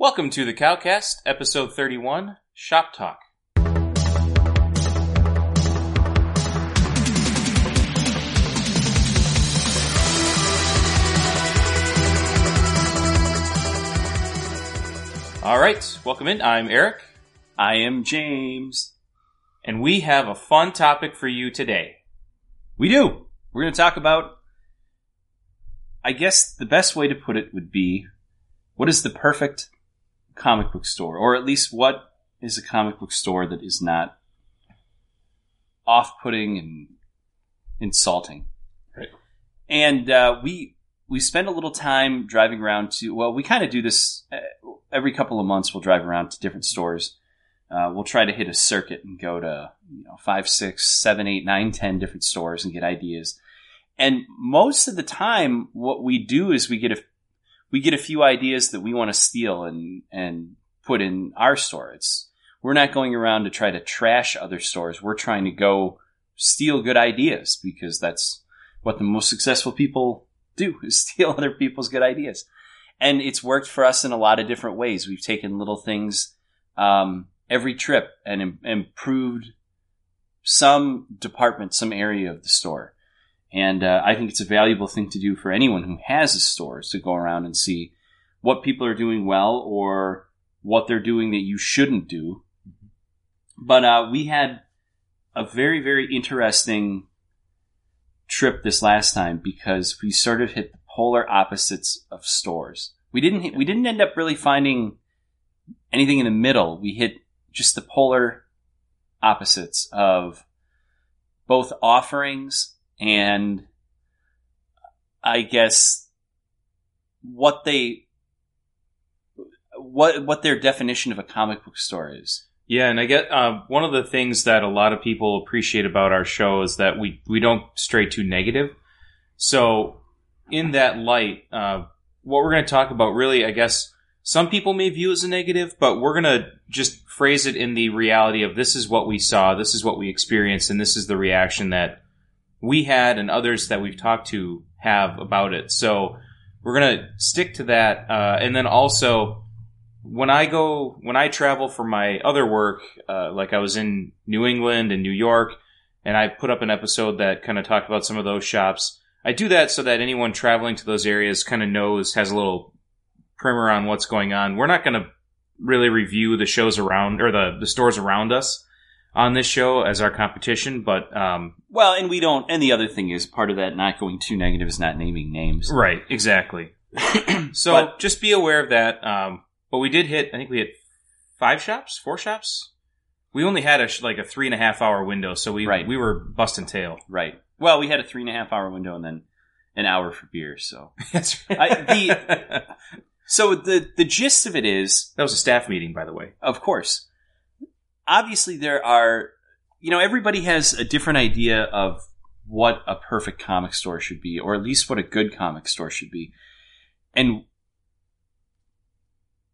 Welcome to the Cowcast, episode 31, Shop Talk. All right, welcome in. I'm Eric, I am James. and we have a fun topic for you today. We do. We're going to talk about. I guess the best way to put it would be what is the perfect comic book store? Or at least what is a comic book store that is not off putting and insulting? Right. And uh, we. We spend a little time driving around to, well, we kind of do this uh, every couple of months. We'll drive around to different stores. Uh, we'll try to hit a circuit and go to you know five, six, seven, eight, nine, ten different stores and get ideas. And most of the time, what we do is we get a we get a few ideas that we want to steal and and put in our store. It's we're not going around to try to trash other stores. We're trying to go steal good ideas because that's what the most successful people do is steal other people's good ideas. And it's worked for us in a lot of different ways. We've taken little things um, every trip and im- improved some department, some area of the store. And uh, I think it's a valuable thing to do for anyone who has a store is to go around and see what people are doing well or what they're doing that you shouldn't do. But uh, we had a very, very interesting trip this last time because we sort of hit the polar opposites of stores. We didn't we didn't end up really finding anything in the middle. We hit just the polar opposites of both offerings and I guess what they what what their definition of a comic book store is. Yeah, and I get uh, one of the things that a lot of people appreciate about our show is that we we don't stray too negative. So, in that light, uh, what we're going to talk about, really, I guess some people may view as a negative, but we're going to just phrase it in the reality of this is what we saw, this is what we experienced, and this is the reaction that we had and others that we've talked to have about it. So, we're going to stick to that, uh, and then also when I go when I travel for my other work, uh, like I was in New England and New York, and I put up an episode that kind of talked about some of those shops. I do that so that anyone traveling to those areas kind of knows has a little primer on what's going on. We're not going to really review the shows around or the the stores around us on this show as our competition, but um, Well, and we don't. And the other thing is part of that not going too negative is not naming names. right, exactly. so But- just be aware of that. Um, but we did hit. I think we hit five shops, four shops. We only had a like a three and a half hour window, so we Right. we were busting tail. Right. Well, we had a three and a half hour window and then an hour for beer. So, That's I- the- so the the gist of it is, that was a staff meeting, by the way. of course, obviously there are, you know, everybody has a different idea of what a perfect comic store should be, or at least what a good comic store should be, and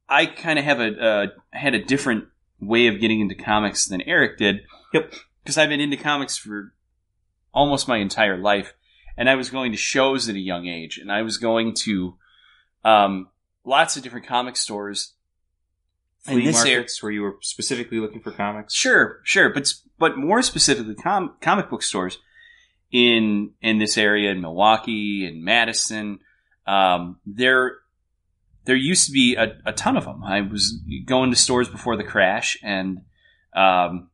I kind of have a uh, had a different way of getting into comics than Eric did. Yep. Because I've been into comics for almost my entire life, and I was going to shows at a young age, and I was going to um, lots of different comic stores. In Flea this area- markets where you were specifically looking for comics. Sure, sure, but but more specifically, com- comic book stores in in this area in Milwaukee and Madison. Um, there there used to be a, a ton of them. I was going to stores before the crash, and um,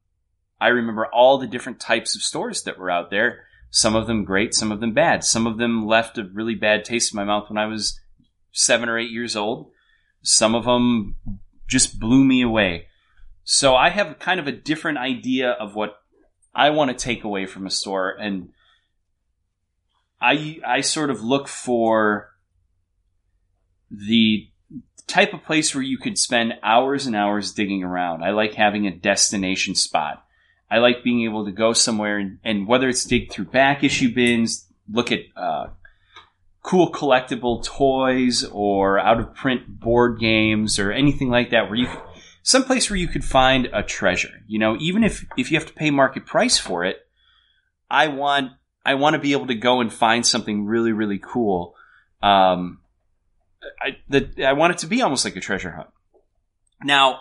I remember all the different types of stores that were out there. Some of them great, some of them bad. Some of them left a really bad taste in my mouth when I was seven or eight years old. Some of them just blew me away. So I have kind of a different idea of what I want to take away from a store, and I I sort of look for the type of place where you could spend hours and hours digging around. I like having a destination spot. I like being able to go somewhere and, and whether it's dig through back issue bins, look at uh, cool collectible toys or out of print board games or anything like that, where you someplace where you could find a treasure. You know, even if if you have to pay market price for it, I want I want to be able to go and find something really really cool. Um, I that I want it to be almost like a treasure hunt. Now,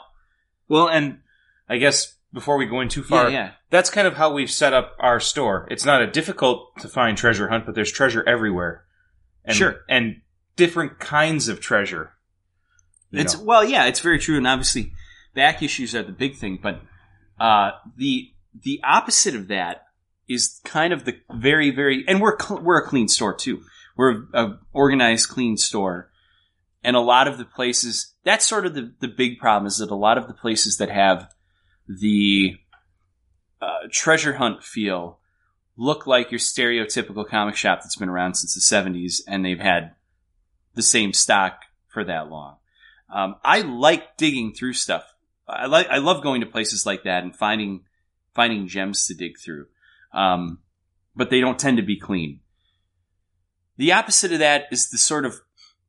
Well, and I guess before we go in too far, yeah, yeah. that's kind of how we've set up our store. It's not a difficult to find treasure hunt, but there's treasure everywhere. And, Sure. And different kinds of treasure. It's know. well, yeah, it's very true, and obviously, back issues are the big thing. But uh, the the opposite of that is kind of the very, very, and we're cl- we're a clean store too. We're a, a organized, clean store, and a lot of the places that's sort of the the big problem is that a lot of the places that have the uh, treasure hunt feel look like your stereotypical comic shop that's been around since the 70s and they've had the same stock for that long. Um, I like digging through stuff. I like I love going to places like that and finding finding gems to dig through. Um, but they don't tend to be clean. The opposite of that is the sort of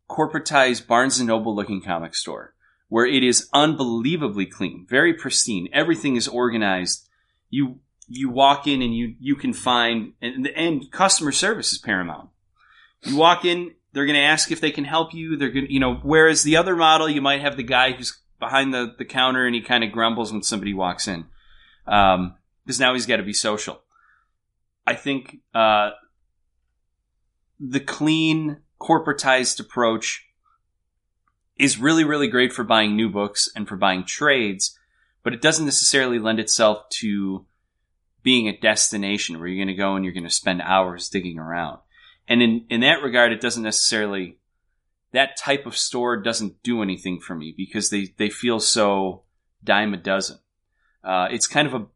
corporatized Barnes and Noble looking comic store where it is unbelievably clean, very pristine. Everything is organized. You you walk in and you you can find and and customer service is paramount. You walk in, they're going to ask if they can help you. They're going you know, whereas the other model, you might have the guy who's behind the, the counter and he kind of grumbles when somebody walks in. Um, because now he's got to be social. I think, uh, the clean corporatized approach is really, really great for buying new books and for buying trades, but it doesn't necessarily lend itself to being a destination where you're going to go and you're going to spend hours digging around. And in, in that regard, it doesn't necessarily, that type of store doesn't do anything for me because they, they feel so dime a dozen. Uh, it's kind of a,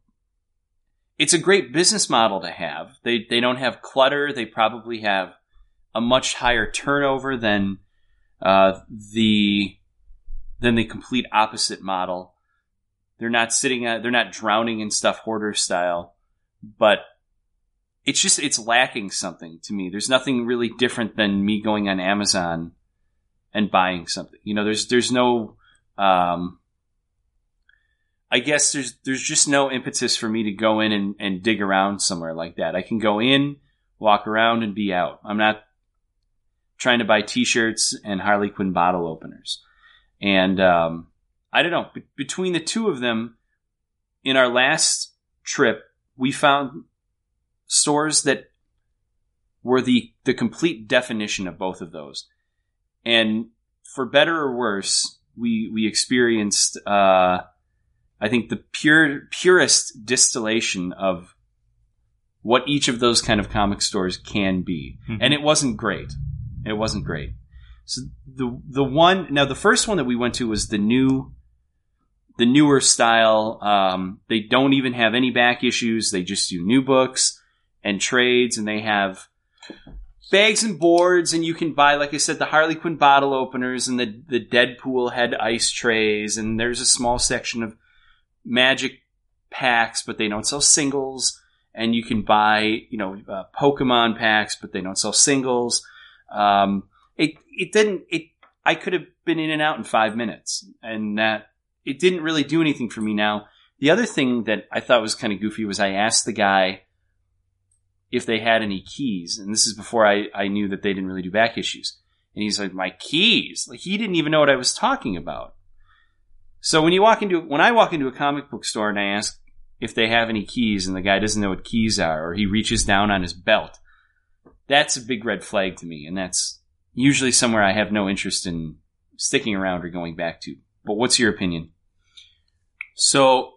it's a great business model to have. They, they don't have clutter. They probably have a much higher turnover than, uh, the, than the complete opposite model. They're not sitting they're not drowning in stuff hoarder style, but it's just it's lacking something to me. There's nothing really different than me going on Amazon and buying something. You know, there's there's no um I guess there's there's just no impetus for me to go in and, and dig around somewhere like that. I can go in, walk around and be out. I'm not trying to buy t-shirts and Harley Quinn bottle openers. And um I don't know, Be- between the two of them in our last trip, we found stores that were the the complete definition of both of those. And for better or worse, we we experienced uh, I think the pure purest distillation of what each of those kind of comic stores can be. Mhm. And it wasn't great. It wasn't great. So the the one now the first one that we went to was the new the newer style. Um, they don't even have any back issues. They just do new books and trades, and they have bags and boards, and you can buy, like I said, the Harley Quinn bottle openers and the the Deadpool head ice trays, and there's a small section of Magic packs, but they don't sell singles. And you can buy, you know, uh, Pokemon packs, but they don't sell singles. Um, it it didn't it. I could have been in and out in five minutes, and that it didn't really do anything for me. Now, the other thing that I thought was kind of goofy was I asked the guy if they had any keys, and this is before I, I knew that they didn't really do back issues. And he's like, "My keys!" Like he didn't even know what I was talking about. So when you walk into when I walk into a comic book store and I ask if they have any keys, and the guy doesn't know what keys are, or he reaches down on his belt, that's a big red flag to me, and that's usually somewhere I have no interest in sticking around or going back to. But what's your opinion? So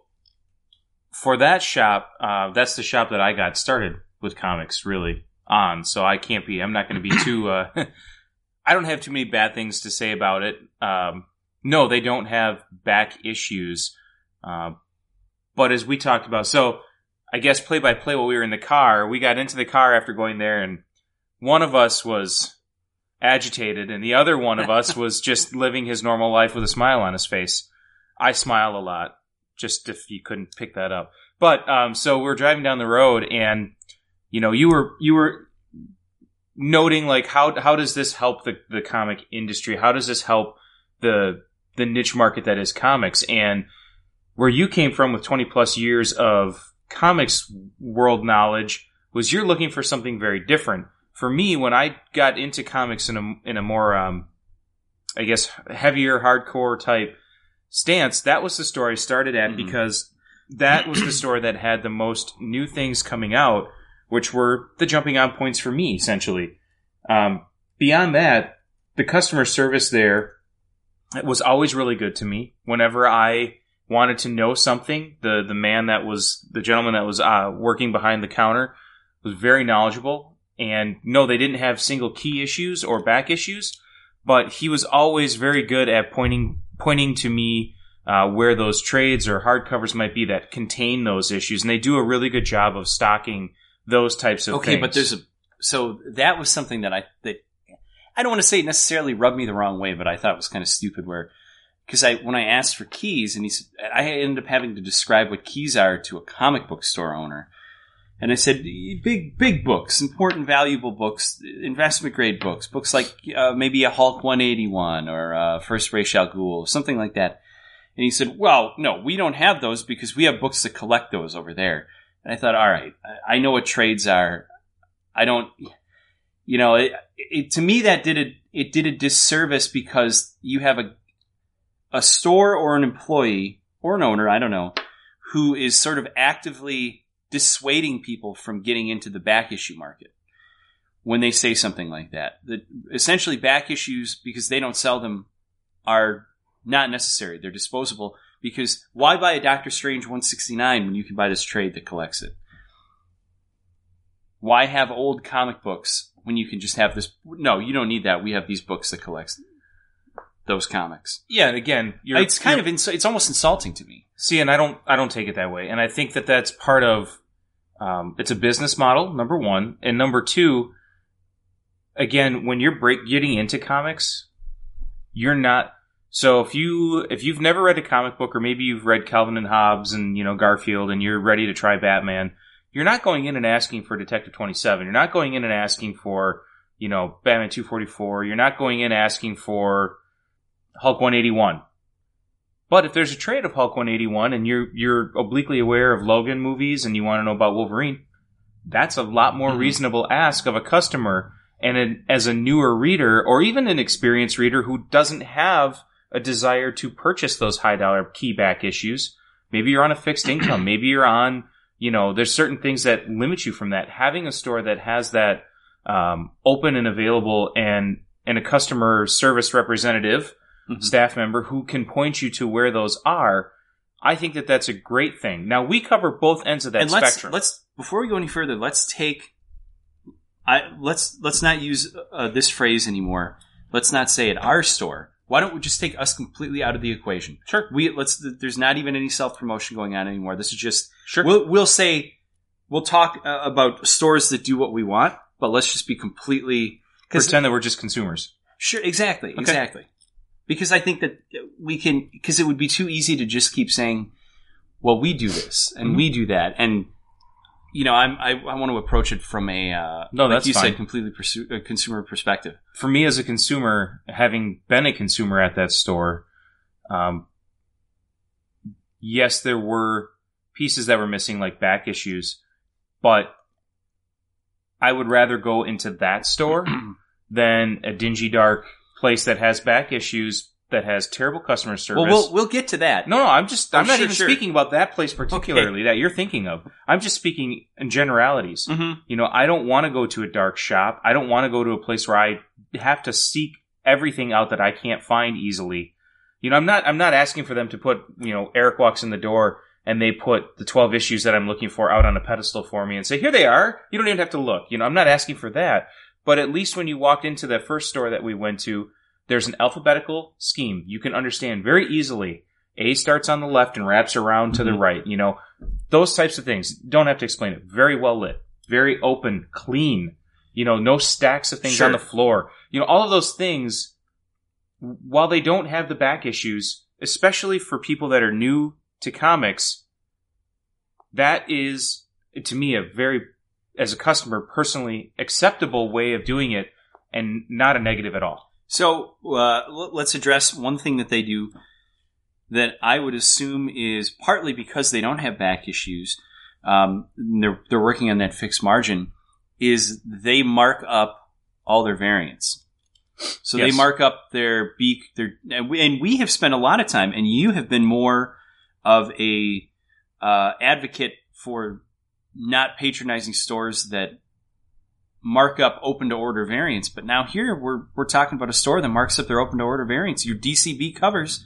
for that shop, uh, that's the shop that I got started with comics really on. So I can't be. I'm not going to be too. Uh, I don't have too many bad things to say about it. Um, no, they don't have back issues. Uh, but as we talked about, so I guess play by play while we were in the car, we got into the car after going there, and one of us was agitated, and the other one of us was just living his normal life with a smile on his face. I smile a lot, just if you couldn't pick that up. But um, so we're driving down the road, and you know, you were you were noting like how how does this help the the comic industry? How does this help the the niche market that is comics? And where you came from with 20 plus years of comics world knowledge was you're looking for something very different. For me, when I got into comics in a in a more um, I guess heavier hardcore type stance, that was the store I started at Mhm. because that was the store that had the most new things coming out, which were the jumping on points for me, essentially. Um, beyond that, the customer service there was always really good to me. Whenever I wanted to know something, the the man that was the gentleman that was uh, working behind the counter was very knowledgeable. And no, they didn't have single key issues or back issues, but he was always very good at pointing pointing to me uh, where those trades or hardcovers might be that contain those issues, and they do a really good job of stocking those types of okay, things. but there's a so that was something that I that I don't want to say necessarily rubbed me the wrong way, but I thought it was kind of stupid. Where because I when I asked for keys and he said I ended up having to describe what keys are to a comic book store owner, and I said big big books, important valuable books, investment grade books, books like uh, maybe a Hulk 181 or uh, First Ra's al Ghul, something like that. And he said, "Well, no, we don't have those because we have books that collect those over there." And I thought, all right, I I know what trades are. I don't, you know, it, it, to me that did a it did a disservice because you have a a store or an employee or an owner, I don't know, who is sort of actively dissuading people from getting into the back issue market when they say something like that. That essentially back issues because they don't sell them are not necessary. They're disposable because why buy a Doctor Strange 169 when you can buy this trade that collects it? Why have old comic books when you can just have this? No, you don't need that. We have these books that collects those comics. yeah, and again, you're, it's kind of ins- it's almost insulting to me. See, and I don't, I don't take it that way, and I think that that's part of. Um, it's a business model, number one, and number two. Again, when you're break getting into comics, you're not. So if you if you've never read a comic book, or maybe you've read Calvin and Hobbes and you know Garfield, and you're ready to try Batman, you're not going in and asking for Detective Twenty Seven. You're not going in and asking for you know Batman Two Forty Four. You're not going in asking for Hulk One Eighty One. But if there's a trade of Hulk 181 and you're you're obliquely aware of Logan movies and you want to know about Wolverine, that's a lot more Mhm. reasonable ask of a customer and an, as a newer reader or even an experienced reader who doesn't have a desire to purchase those high dollar key back issues. Maybe you're on a fixed income. Maybe you're on, you know, there's certain things that limit you from that. Having a store that has that um, open and available and and a customer service representative Mhm. staff member who can point you to where those are. I think that that's a great thing. Now we cover both ends of that and let's spectrum. let's before we go any further, let's take. I let's let's not use uh, this phrase anymore. Let's not say at our store. Why don't we just take us completely out of the equation? Sure. We let's. There's not even any self promotion going on anymore. This is just sure. we'll we'll say we'll talk uh, about stores that do what we want, but let's just be completely Pretend that we're just consumers. Sure, exactly, exactly. Because I think that we can, because it would be too easy to just keep saying, "Well, we do this and Mhm. we do that," and you know, I'm, I I want to approach it from a uh, No, like that's you fine. said, completely uh, consumer perspective. For me as a consumer, having been a consumer at that store, um, yes, there were pieces that were missing, like back issues, but I would rather go into that store than a dingy, dark place that has back issues that has terrible customer service. well, we'll we'll get to that. No, no, I'm just I'm Oh, not sure, even sure. speaking about that place particularly that you're thinking of. I'm just speaking in generalities. Mm-hmm. You know, I don't want to go to a dark shop. I don't want to go to a place where I have to seek everything out that I can't find easily. You know, I'm not I'm not asking for them to put, you know, Eric walks in the door and they put the 12 issues that I'm looking for out on a pedestal for me and say, "Here they are." You don't even have to look. You know, I'm not asking for that. But at least when you walked into the first store that we went to, there's an alphabetical scheme. You can understand very easily. A starts on the left and wraps around to the Mhm. right. You know, those types of things. Don't have to explain it. Very well lit, very open, clean. You know, no stacks of things Sure. on the floor. You know, all of those things, while they don't have the back issues, especially for people that are new to comics, that is, to me, a very, as a customer, personally acceptable way of doing it and not a negative at all. So uh, let's address one thing that they do that I would assume is partly because they don't have back issues. Um, and they're they're working on that fixed margin. Is they mark up all their variants. So Yes. they mark up their beak. Their and we, and we have spent a lot of time, and you have been more of a uh, advocate for not patronizing stores that mark up open to order variants. But now here we're we're talking about a store that marks up their open to order variants. Your DCB covers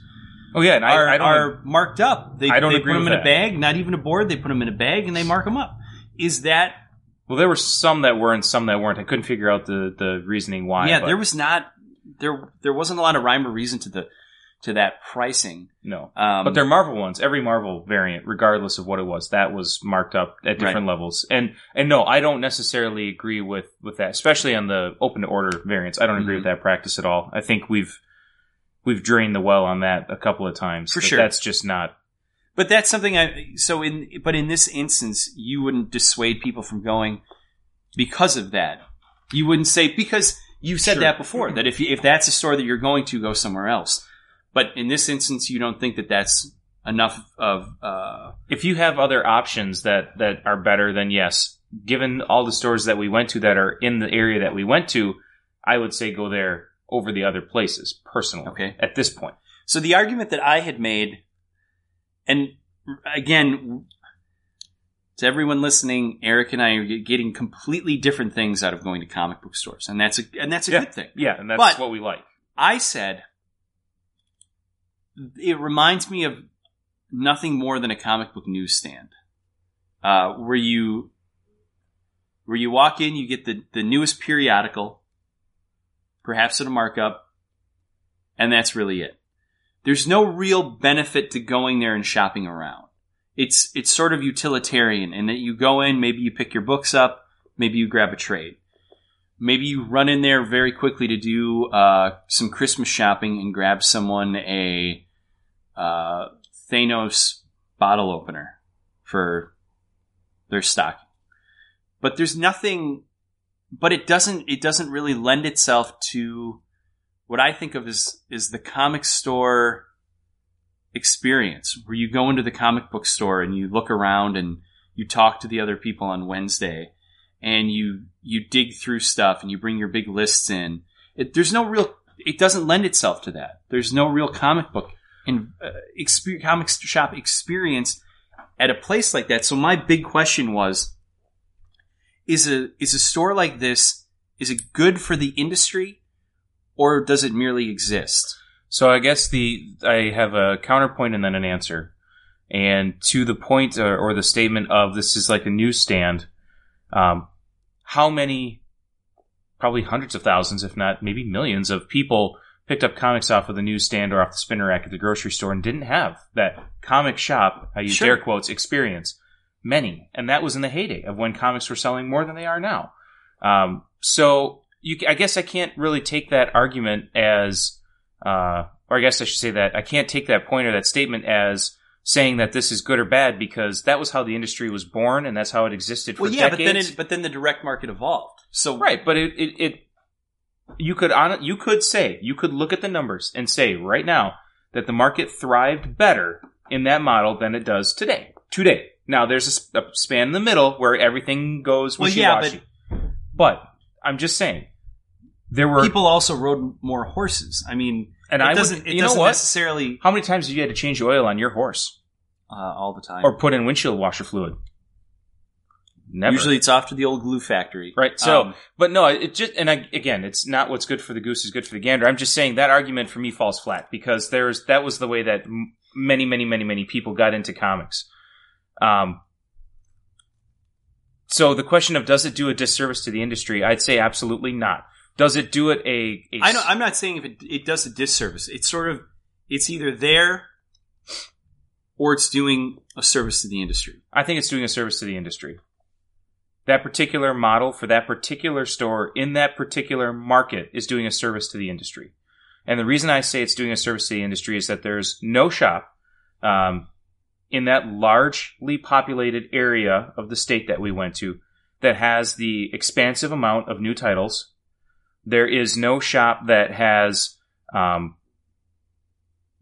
Oh yeah, and are, I, I don't. are marked up. They, I don't they agree put them in a bag, not even a board. They put them in a bag and they mark them up. Is that well, there were some that were and some that weren't. I couldn't figure out the the reasoning why. yeah? but There was not there there wasn't a lot of rhyme or reason to the to that pricing. no. Um, But they're Marvel ones. Every Marvel variant, regardless of what it was, that was marked up at different levels. And and no, I don't necessarily agree with with that, especially on the open to order variants. I don't agree Mhm. with that practice at all. I think we've we've drained the well on that a couple of times. For sure. that's just not. But that's something I so in but in this instance you wouldn't dissuade people from going because of that. You wouldn't say because you said Sure. that before that if you, if that's a store that you're going to go somewhere else. But in this instance you don't think that that's enough of uh If you have other options that that are better, then yes. Given all the stores that we went to that are in the area that we went to, I would say go there over the other places personally. Okay. At this point. So the argument that I had made, and again, to everyone listening, Eric and I are getting completely different things out of going to comic book stores, and that's a and that's a Yeah. good thing. Yeah, and that's But- what we like. I said it reminds me of nothing more than a comic book newsstand, uh, where you where you walk in, you get the the newest periodical, perhaps at a markup, and that's really it. There's no real benefit to going there and shopping around. It's it's sort of utilitarian in that you go in, maybe you pick your books up, maybe you grab a trade. Maybe you run in there very quickly to do uh, some Christmas shopping and grab someone a uh, Thanos bottle opener for their stock. But there's nothing. But it doesn't. It doesn't really lend itself to what I think of as is the comic store experience, where you go into the comic book store and you look around and you talk to the other people on Wednesday, and you you dig through stuff and you bring your big lists in. It, there's no real. It doesn't lend itself to that. There's no real comic book and uh, exper- comic shop experience at a place like that. So my big question was: Is a is a store like this is it good for the industry, or does it merely exist? So I guess the I have a counterpoint and then an answer. And to the point or, or the statement of this is like a newsstand, um, how many, probably hundreds of thousands, if not maybe millions of people picked up comics off of the newsstand or off the spinner rack at the grocery store and didn't have that comic shop, I use Sure. air quotes, experience. Many. And that was in the heyday of when comics were selling more than they are now. Um, so you, I guess I can't really take that argument as, uh, or I guess I should say that I can't take that point or that statement as saying that this is good or bad because that was how the industry was born and that's how it existed for Well, yeah, decades. but then it, but then the direct market evolved. So right, but it, it, it you could on you could say you could look at the numbers and say right now that the market thrived better in that model than it does today. Today. Now there's a span in the middle where everything goes Well, yeah, washy. but I'm just saying there were people also rode more horses. I mean, and it I doesn't. would, it you know doesn't what? necessarily How many times have you had to change the oil on your horse uh, all the time. or put in windshield washer fluid? Never. Usually, it's off to the old glue factory. Right. So, Um, but no, it just and I, again, it's not what's good for the goose is good for the gander. I'm just saying that argument for me falls flat because there's that was the way that many, many, many, many people got into comics. Um. So the question of does it do a disservice to the industry? I'd say absolutely not. Does it do it a? a I know. I'm not saying if it it does a disservice. It's sort of it's either there or it's doing a service to the industry. I think it's doing a service to the industry. That particular model for that particular store in that particular market is doing a service to the industry. And the reason I say it's doing a service to the industry is that there's no shop um, in that largely populated area of the state that we went to that has the expansive amount of new titles. There is no shop that has um,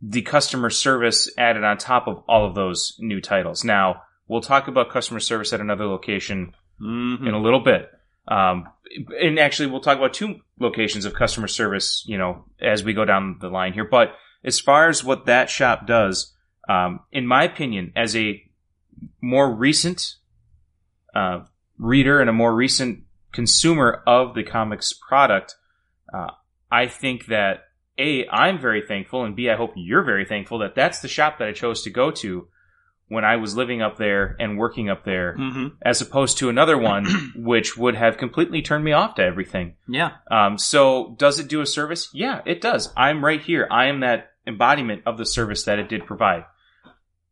the customer service added on top of all of those new titles. Now, we'll talk about customer service at another location Mm-hmm. in a little bit. Um, and actually, we'll talk about two locations of customer service, you know, as we go down the line here. But as far as what that shop does, um, in my opinion, as a more recent uh, reader and a more recent consumer of the comics product, uh, I think that a I'm very thankful, and b I hope you're very thankful that that's the shop that I chose to go to when I was living up there and working up there, Mm-hmm. as opposed to another one which would have completely turned me off to everything. Yeah. Um, so does it do a service? Yeah, it does. I'm right here. I am that embodiment of the service that it did provide.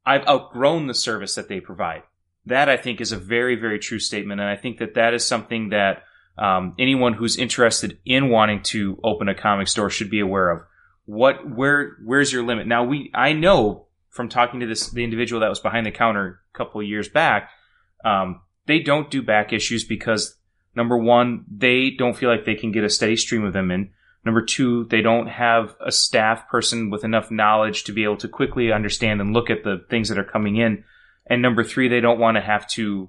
I've outgrown the service that they provide. That I think is a very, very true statement, and I think that that is something that um, anyone who's interested in wanting to open a comic store should be aware of. What, where, where's your limit? Now we, I know from talking to this the individual that was behind the counter a couple of years back, um, they don't do back issues because number one, they don't feel like they can get a steady stream of them in. Number two, they don't have a staff person with enough knowledge to be able to quickly understand and look at the things that are coming in. And number three, they don't want to have to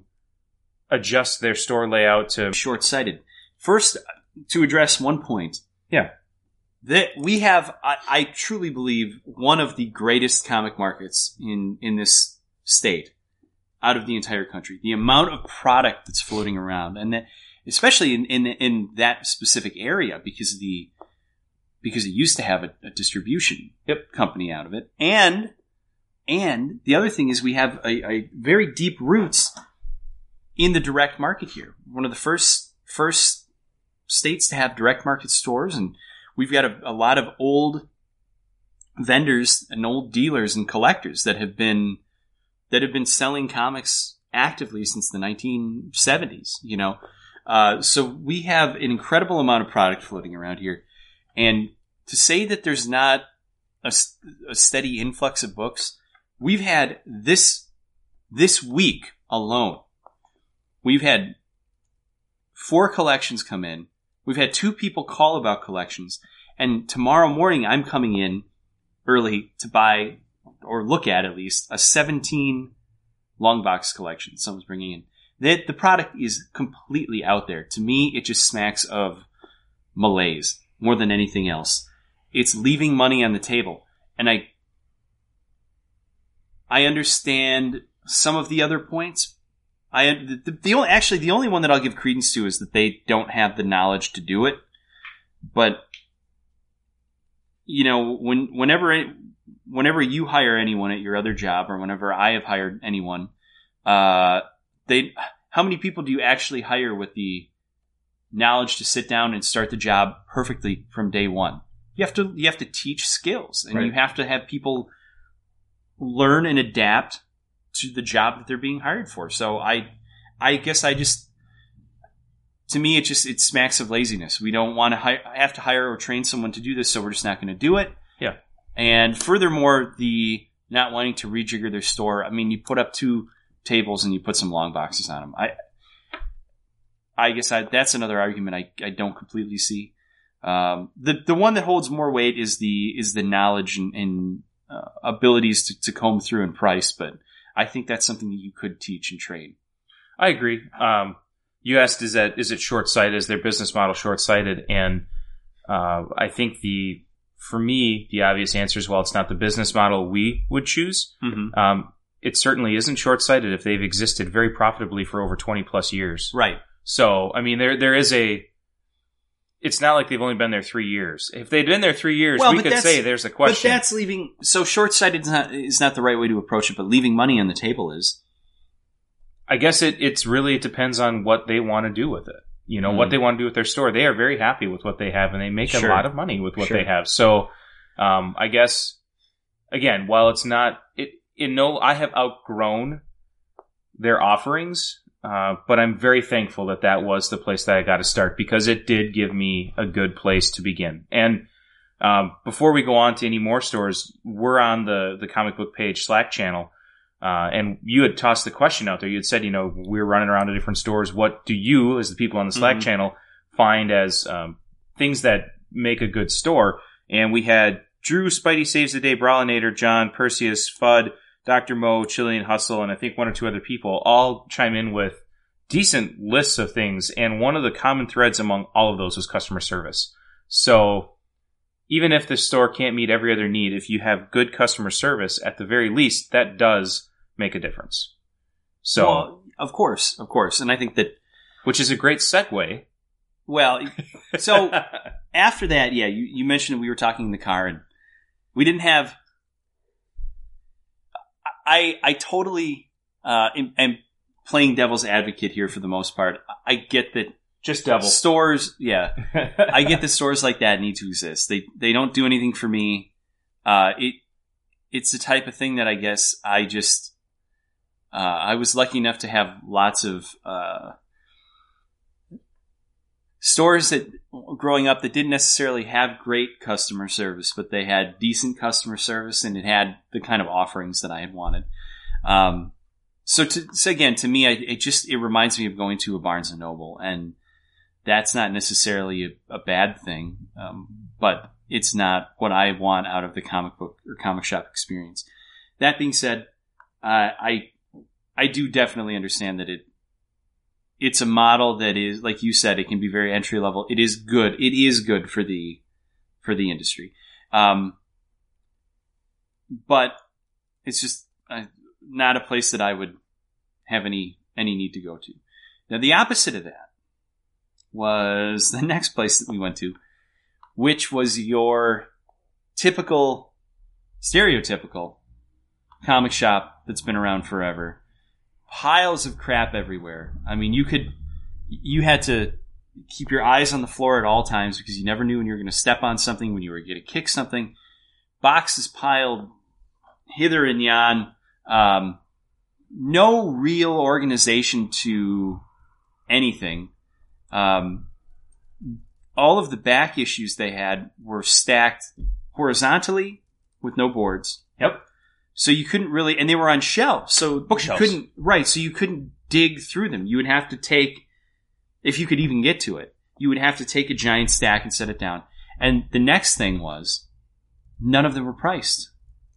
adjust their store layout to. short sighted. First, to address one point. Yeah. That we have, I, I truly believe, one of the greatest comic markets in, in this state out of the entire country. The amount of product that's floating around, and that, especially in, in, in that specific area, because of the, because it used to have a, a distribution company out of it. And, and the other thing is we have a, a very deep roots in the direct market here. One of the first first states to have direct market stores, and we've got a, a lot of old vendors and old dealers and collectors that have been that have been selling comics actively since the 1970s. You know, uh, so we have an incredible amount of product floating around here, and to say that there's not a steady influx of books, we've had this this week alone We've had four collections come in. We've had two people call about collections. And tomorrow morning, I'm coming in early to buy, or look at at least, a 17 long box collection someone's bringing in. The, the product is completely out there. To me, it just smacks of malaise more than anything else. It's leaving money on the table. And I, I understand some of the other points, I the, the only actually the only one that I'll give credence to is that they don't have the knowledge to do it. But you know, when whenever it, whenever you hire anyone at your other job, or whenever I have hired anyone, uh, they how many people do you actually hire with the knowledge to sit down and start the job perfectly from day one? You have to you have to teach skills, and Right. you have to have people learn and adapt to the job that they're being hired for. So I, I guess I just, to me, it just it smacks of laziness. We don't want to hi- have to hire or train someone to do this, so we're just not going to do it. Yeah. And furthermore, the not wanting to rejigger their store. I mean, you put up two tables and you put some long boxes on them. I, I guess I, that's another argument I, I don't completely see. Um, the the one that holds more weight is the is the knowledge and, and uh, abilities to, to comb through and price, but I think that's something that you could teach and train. I agree. Um, you asked, is that is it short sighted? Is their business model short sighted? And uh, I think the for me the obvious answer is well, it's not the business model we would choose. Mm-hmm. Um, it certainly isn't short sighted if they've existed very profitably for over twenty plus years. Right. So I mean, there there is a. It's not like they've only been there three years. If they'd been there three years, Well, we could say there's a question. But that's leaving. So short sighted is not, is not the right way to approach it, but leaving money on the table is. I guess it it's really it depends on what they want to do with it. You know Mm. what they want to do with their store. They are very happy with what they have, and they make Sure. a lot of money with what Sure. they have. So, um, I guess again, while it's not it, in no, I have outgrown their offerings, uh, but I'm very thankful that that was the place that I got to start because it did give me a good place to begin. And um, before we go on to any more stores, we're on the the comic book page Slack channel. Uh, and you had tossed the question out there. You had said, you know, we're running around to different stores. What do you, as the people on the Slack Mhm. channel, find as um, things that make a good store? And we had Drew, Spidey Saves the Day, Brawlinator, John, Perseus, Fudd, Dr. Mo, Chilean Hustle, and I think one or two other people all chime in with decent lists of things, and one of the common threads among all of those was customer service. So even if the store can't meet every other need, if you have good customer service, at the very least, that does make a difference. So, well, of course, of course, and I think that which is a great segue. well, so after that, yeah, you, you mentioned we were talking in the car, and we didn't have. I I totally uh, am, am playing devil's advocate here for the most part. I get that just double. stores, yeah, I get that stores like that need to exist. They they don't do anything for me. Uh, it it's the type of thing that I guess I just uh, I was lucky enough to have lots of uh, stores that growing up that didn't necessarily have great customer service, but they had decent customer service and it had the kind of offerings that I had wanted. Um, so, to, so again, to me, I, it just it reminds me of going to a Barnes and Noble, and that's not necessarily a, a bad thing, um, but it's not what I want out of the comic book or comic shop experience. That being said, uh, I I do definitely understand that it it's a model that is like you said it can be very entry level. It is good. It is good for the for the industry, um, but it's just uh, not a place that I would have any any need to go to. Now the opposite of that was the next place that we went to, which was your typical, stereotypical comic shop that's been around forever. Piles of crap everywhere. I mean, you could, you had to keep your eyes on the floor at all times because you never knew when you were going to step on something, when you were going to kick something. Boxes piled hither and yon. Um, no real organization to anything. Um, all of the back issues they had were stacked horizontally with no boards. Yep. So you couldn't really, and they were on shelves. So Bookshelves. You couldn't right. So you couldn't dig through them. You would have to take, if you could even get to it, you would have to take a giant stack and set it down. And the next thing was, none of them were priced.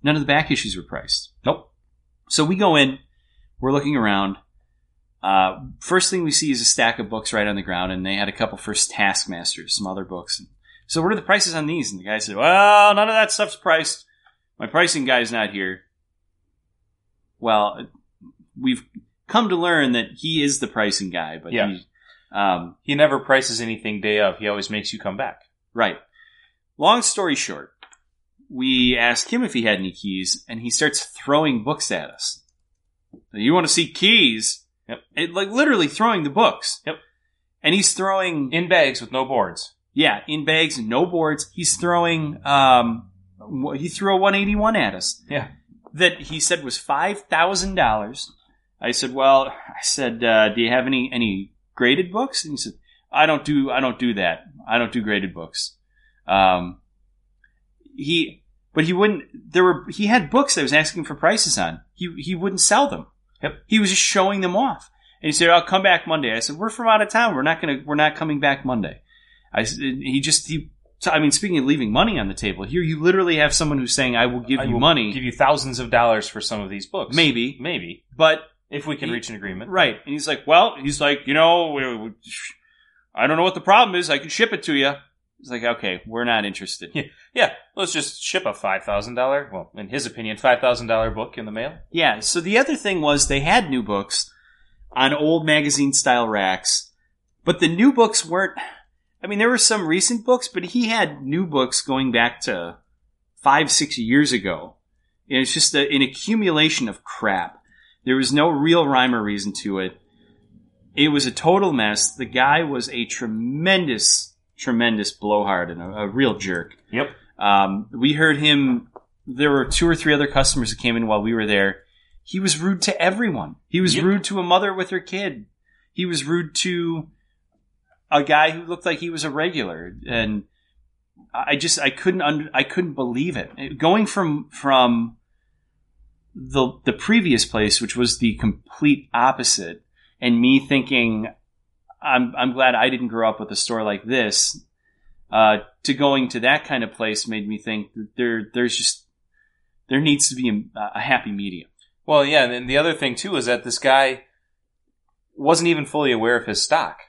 None of the back issues were priced. Nope. So we go in, we're looking around. Uh, first thing we see is a stack of books right on the ground, and they had a couple first Taskmasters, some other books. So what are the prices on these? And the guy said, "Well, none of that stuff's priced. My pricing guy's not here." Well, we've come to learn that he is the pricing guy, but Yeah. he, um, He never prices anything day of. He always makes you come back. Right. Long story short, we ask him if he had any keys, and he starts throwing books at us. You want to see keys? Yep. It, like literally throwing the books. Yep. And he's throwing, In bags with no boards. yeah, in bags, no boards. He's throwing, um, he threw a 181 at us Yeah. that he said was five thousand dollars. I said, "Well, I said, uh, do you have any any graded books?" And he said, "I don't do I don't do that. I don't do graded books." Um, he, but he wouldn't. There were he had books that I was asking for prices on. He he wouldn't sell them. Yep. He was just showing them off. And he said, "I'll come back Monday." I said, "We're from out of town. We're not gonna. We're not coming back Monday." I he just he. So, I mean, speaking of leaving money on the table, here you literally have someone who's saying, "I will give I you will money." Give you thousands of dollars for some of these books. Maybe. Maybe. But If we can He- reach an agreement. right, and he's like, "Well, he's like, you know, we- we- I don't know what the problem is. I can ship it to you." He's like, "Okay, we're not interested." Yeah. Yeah. Let's just ship a $5,000, well, in his opinion, $5,000 book in the mail. Yeah. So the other thing was they had new books on old magazine style racks, but the new books weren't. I mean, there were some recent books, but he had new books going back to five, six years ago. And it's just a, an accumulation of crap. There was no real rhyme or reason to it. It was a total mess. The guy was a tremendous, tremendous blowhard and a, a real jerk. Yep. Um, we heard him. There were two or three other customers that came in while we were there. He was rude to everyone. He was Yep. rude to a mother with her kid. He was rude to a guy who looked like he was a regular, and I just I couldn't I couldn't believe it. Going from from the the previous place, which was the complete opposite, and me thinking, I'm I'm glad I didn't grow up with a store like this. Uh, to going to that kind of place made me think that there there's just there needs to be a, a happy medium. Well, yeah, and the other thing too is that this guy, wasn't even fully aware of his stock,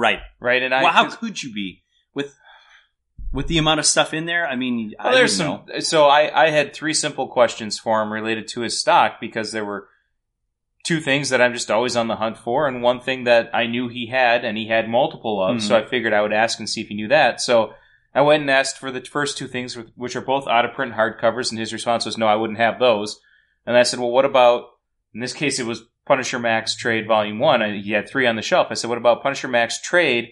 Right. right? And I well, how could you be with with the amount of stuff in there? I mean, Well, I there's some. know. So I, I had three simple questions for him related to his stock because there were two things that I'm just always on the hunt for, and one thing that I knew he had, and he had multiple of. So hmm. I figured I would ask and see if he knew that. So I went and asked for the first two things, which are both out of print hardcovers, and his response was, "No, I wouldn't have those." And I said, "Well, what about?" In this case, it was Punisher Max Trade Volume One. I, he had three on the shelf. I said, "What about Punisher Max Trade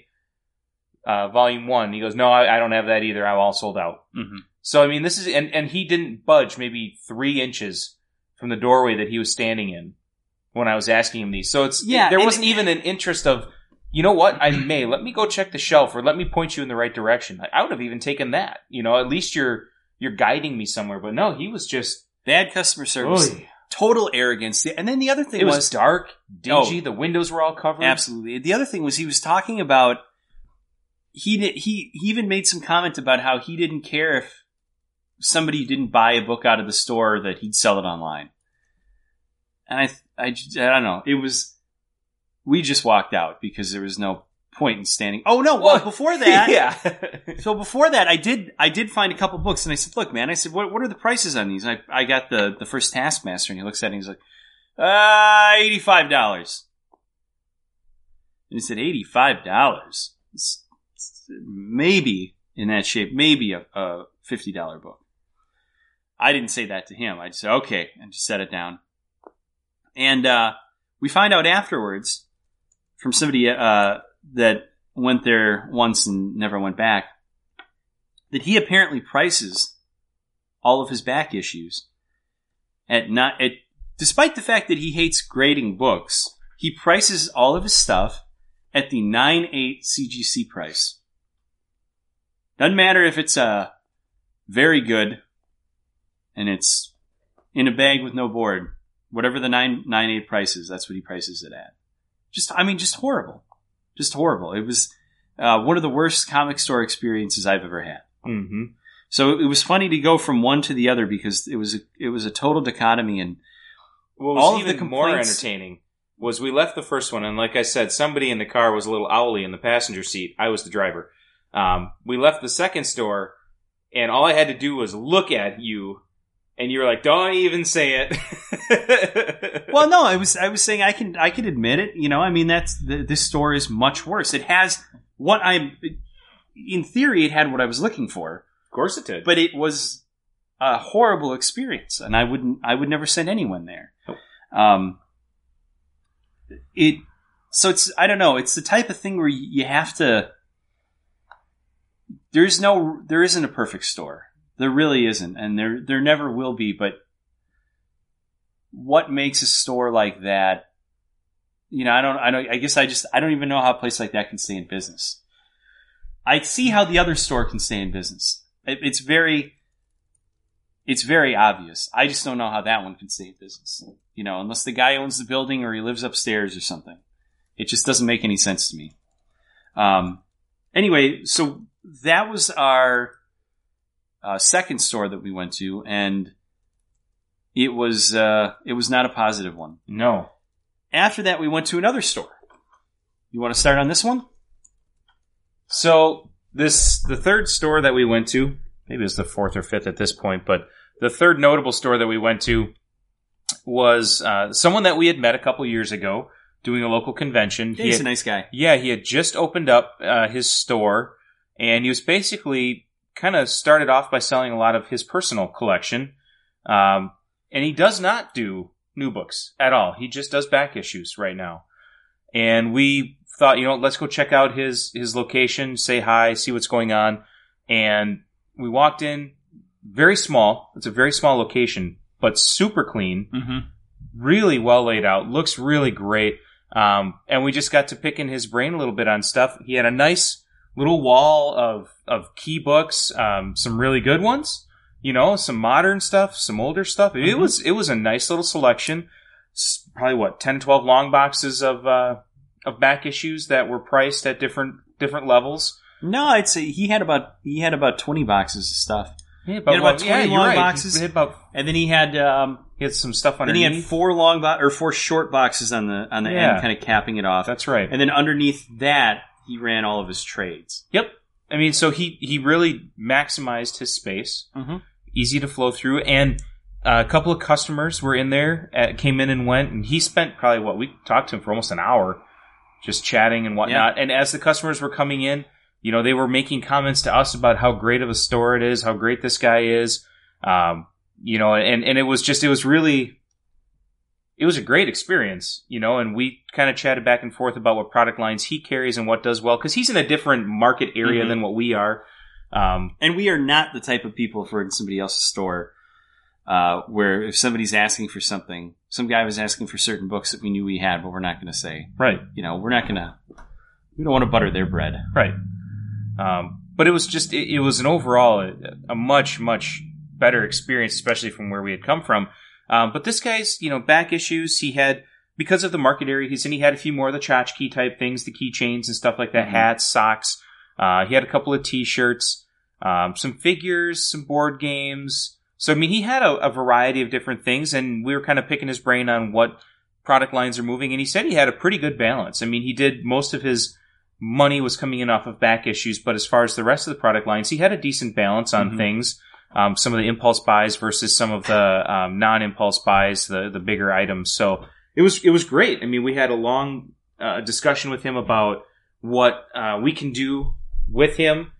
uh, Volume One?" He goes, "No, I, I don't have that either. I'm all sold out." Mhm. So I mean, this is and and he didn't budge maybe three inches from the doorway that he was standing in when I was asking him these. So it's Yeah, there wasn't even an interest of. You know what? I may let me go check the shelf, or let me point you in the right direction. I, I would have even taken that. You know, at least you're you're guiding me somewhere. But no, he was just. Bad customer service, Oy. Total arrogance, and then the other thing It was, was dark, dingy. Oh. the windows were all covered. Absolutely. The other thing was he was talking about he did, he he even made some comment about how he didn't care if somebody didn't buy a book out of the store that he'd sell it online. And I I I don't know. It was we just walked out because there was no point in standing. Oh no, well Well, before that yeah. so before that, I did I did find a couple books, and I said, "Look, man," I said, "What what are the prices on these?" And I I got the the first Taskmaster, and he looks at it, and he's like, "Uh, eighty five dollars." And he said, eighty five dollars. Maybe in that shape, maybe a, a fifty dollar book. I didn't say that to him. I just said, "Okay," and just set it down. And uh, we find out afterwards from somebody uh, that went there once and never went back that he apparently prices all of his back issues at not at despite the fact that he hates grading books he prices all of his stuff at the 9.8 cgc price. Doesn't matter if it's uh very good and it's in a bag with no board whatever the 9 9.8 price is that's what he prices it at. Just i mean just horrible just horrible it was uh, one of the worst comic store experiences I've ever had. hmm So it was funny to go from one to the other because it was a, it was a total dichotomy and What was All of the even more entertaining was we left the first one, and like I said, somebody in the car was a little owly in the passenger seat. I was the driver. Um, we left the second store, and all I had to do was look at you, and you were like, "Don't even say it." well no I was I was saying I can I can admit it you know I mean that's the, this store is much worse it has what I'm in theory it had what I was looking for of course it did. but it was a horrible experience, and I wouldn't, I would never send anyone there. Um, it, so it's, I don't know, it's the type of thing where you you have to. There's no, there isn't a perfect store. There really isn't, and there, there never will be. But what makes a store like that? You know, I don't, I don't, I guess I just, I don't even know how a place like that can stay in business. I see how the other store can stay in business. It, it's very, it's very obvious. I just don't know how that one can stay in business. You know, unless the guy owns the building or he lives upstairs or something. It just doesn't make any sense to me. Um, anyway, so that was our uh, second store that we went to, and it was uh, it was not a positive one. no, After that, we went to another store. You want to start on this one? So this the third store that we went to, maybe it's the fourth or fifth at this point, but the third notable store that we went to was uh, someone that we had met a couple years ago doing a local convention. Yeah, He he's had- a nice guy. yeah, he had just opened up uh, his store, and he was basically kind of started off by selling a lot of his personal collection. Um, and he does not do new books at all. He just does back issues right now. And we thought, you know, let's go check out his his location, say hi, see what's going on. And we walked in, very small. It's a very small location, but super clean Mm-hmm. really well laid out, looks really great. Um, and we just got to pick in his brain a little bit on stuff. He had a nice little wall of, of key books, um, some really good ones, you know, some modern stuff, some older stuff. It Mhm. was, it was a nice little selection. S- Probably what, 10, 12 long boxes of, uh, of back issues that were priced at different, different levels. No, I'd say he had about he had about twenty boxes of stuff. Yeah, had about 20 you're long right. boxes. He about And then he had um, He had some stuff Then he had four long bo- or four short boxes on the on the Yeah. end, kind of capping it off. That's right. And then underneath that, he ran all of his trades. Yep. I mean, so he he really maximized his space. Mhm. Easy to flow through, and uh, a couple of customers were in there, uh, came in and went, and he spent probably what we talked to him for almost an hour, just chatting and whatnot. And as the customers were coming in, you know, they were making comments to us about how great of a store it is, how great this guy is. Um, you know, and and it was just it was really it was a great experience, you know, and we kind of chatted back and forth about what product lines he carries and what does well because he's in a different market area Mhm. than what we are. Um, And we are not the type of people for in somebody else's store uh, where if somebody's asking for something, some guy was asking for certain books that we knew we had, but we're not going to say. right, You know, we're not going to. We don't want to butter their bread. right. Um, but it was just it, it was an overall a, a much much better experience, especially from where we had come from. Um, but this guy's you know back issues he had because of the market area he's in. He had a few more of the tchotchke type things, the keychains and stuff like that, Mhm. hats, socks. Uh, he had a couple of T-shirts, um, some figures, some board games. So I mean, he had a, a variety of different things, and we were kind of picking his brain on what product lines are moving. And he said he had a pretty good balance. I mean, he did most of his money was coming in off of back issues, but as far as the rest of the product lines, he had a decent balance on Mhm. things. Um, some of the impulse buys versus some of the um, non-impulse buys, the the bigger items. So it was it was great. I mean, we had a long uh, discussion with him about what uh, we can do with him,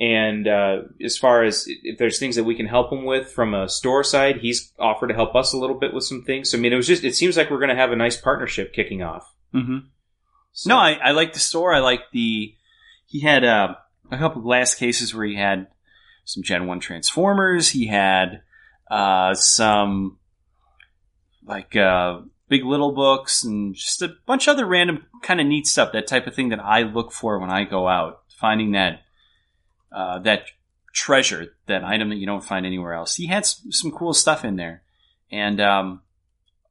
and uh, as far as if there's things that we can help him with from a store side, he's offered to help us a little bit with some things. So, I mean, it was just it seems like we're going to have a nice partnership kicking off. Mm-hmm. So- No, I, I like the store. I like the. He had uh, a couple glass cases where he had some Gen One Transformers. He had uh, some like uh, big little books and just a bunch of other random kind of neat stuff. That type of thing that I look for when I go out, finding that uh, that treasure, that item that you don't find anywhere else. He had some, some cool stuff in there, and um,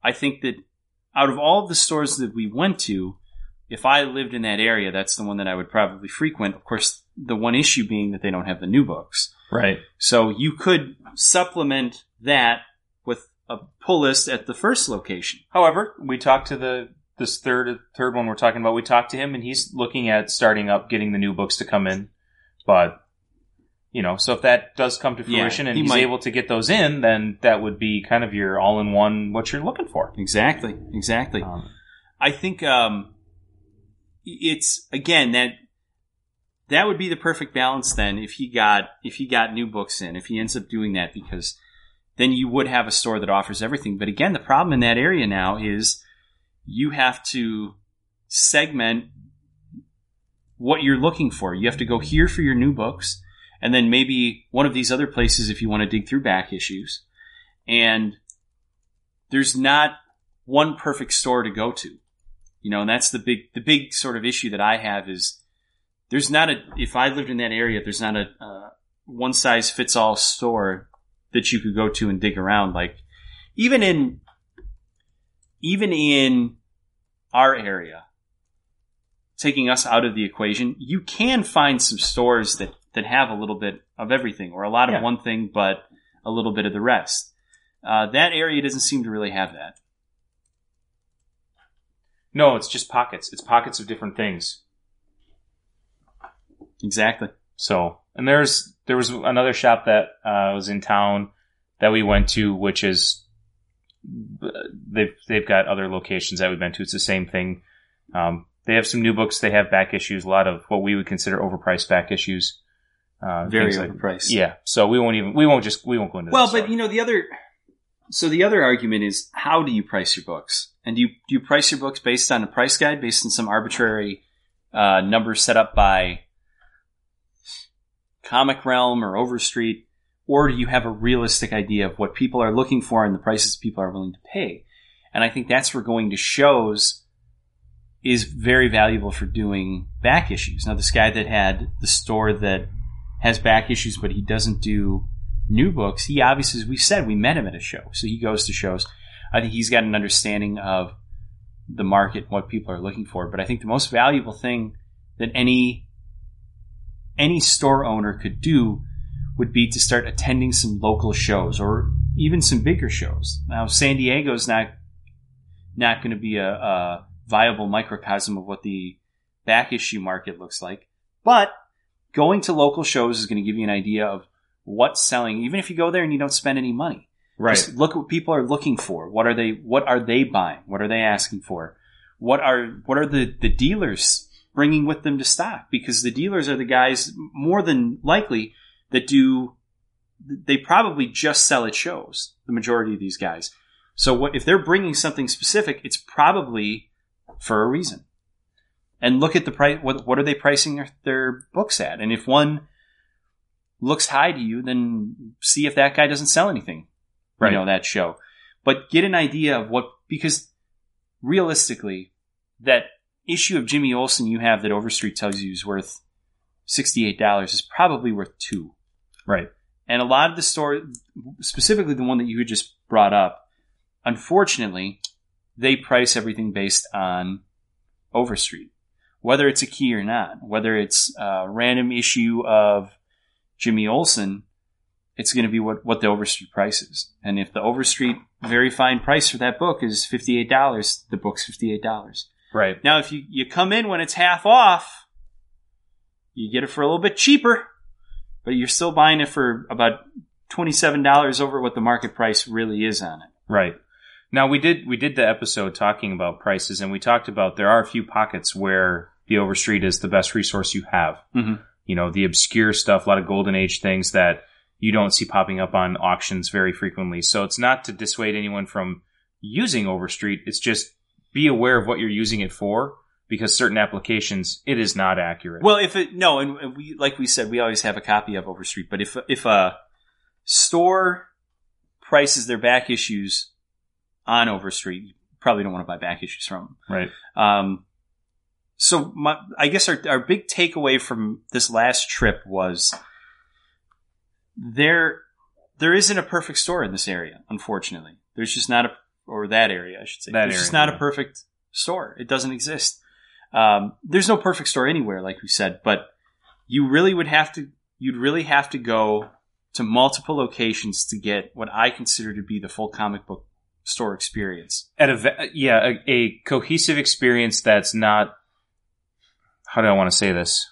I think that out of all of the stores that we went to, if I lived in that area, that's the one that I would probably frequent. Of course, the one issue being that they don't have the new books. Right. So you could supplement that with a pull list at the first location. However, we talked to the this third third one we're talking about. We talked to him, and he's looking at starting up getting the new books to come in. But you know, so if that does come to Yeah, fruition and he he's might- able to get those in, then that would be kind of your all in one what you're looking for. Exactly, exactly. Um, I think um, it's again that that would be the perfect balance then if he got if he got new books in if he ends up doing that because then you would have a store that offers everything. But again, the problem in that area now is you have to segment what you're looking for. You have to go here for your new books, and then maybe one of these other places if you want to dig through back issues. And there's not one perfect store to go to. You know, and that's the big the big sort of issue that I have is there's not a if I lived in that area, there's not a uh, one size fits all store that you could go to and dig around. Like even in even in our area, taking us out of the equation, you can find some stores that that have a little bit of everything or a lot of Yeah. one thing, but a little bit of the rest. Uh, that area doesn't seem to really have that. no, it's just pockets. It's pockets of different things. Exactly. So, and there's there was another shop that uh, was in town that we went to, which is they've they've got other locations that we've been to. It's the same thing. Um, they have some new books. They have back issues. A lot of what we would consider overpriced back issues. Uh, Very things like- overpriced. yeah. So we won't even we won't just we won't go into. Well, but store. you know the other. So the other argument is how do you price your books? And do you do you price your books based on a price guide, based on some arbitrary uh, number set up by Comic Realm or Overstreet, or do you have a realistic idea of what people are looking for and the prices people are willing to pay? And I think that's where going to shows is very valuable for doing back issues. Now, this guy that had the store that has back issues, but he doesn't do new books, he obviously, as we said, we met him at a show. So he goes to shows. I think he's got an understanding of the market, what people are looking for. But I think the most valuable thing that any any store owner could do would be to start attending some local shows or even some bigger shows. Now, San Diego's not not going to be a, a viable microcosm of what the back issue market looks like, but going to local shows is going to give you an idea of what's selling, even if you go there and you don't spend any money. Right. Just look what people are looking for. What are they? What are they buying? What are they asking for? What are what are the the dealers bringing with them to stock? Because the dealers are the guys more than likely that do. They probably just sell at shows. The majority of these guys. So what if they're bringing something specific? It's probably for a reason. And look at the price. What what are they pricing their, their books at? And if one looks high to you, then see if that guy doesn't sell anything Right. you know that show but get an idea of what because realistically that issue of jimmy olsen you have that overstreet tells you is worth $68 is probably worth two Right. and a lot of the store specifically the one that you had just brought up unfortunately they price everything based on overstreet whether it's a key or not whether it's a random issue of jimmy olsen it's going to be what, what the Overstreet price is. And if the Overstreet very fine price for that book is $58, the book's $58. Right. Now, if you, you come in when it's half off, you get it for a little bit cheaper, but you're still buying it for about $27 over what the market price really is on it. Right. Now we did we did the episode talking about prices, and we talked about there are a few pockets where the Overstreet is the best resource you have. Mhm. You know, the obscure stuff, a lot of golden age things that you don't see popping up on auctions very frequently. So it's not to dissuade anyone from using Overstreet. It's just be aware of what you're using it for, because certain applications it is not accurate. Well, if it no, and we like we said, we always have a copy of Overstreet. But if if a store prices their back issues on Overstreet, you probably don't want to buy back issues from right. Um, so my, I guess our our big takeaway from this last trip was there there isn't a perfect store in this area. Unfortunately, there's just not a or that area, I should say. That there's just not yeah. a perfect store. It doesn't exist. Um, there's no perfect store anywhere, like we said, but you really would have to you'd really have to go to multiple locations to get what I consider to be the full comic book store experience. at a yeah a, a cohesive experience that's not how do I want to say this?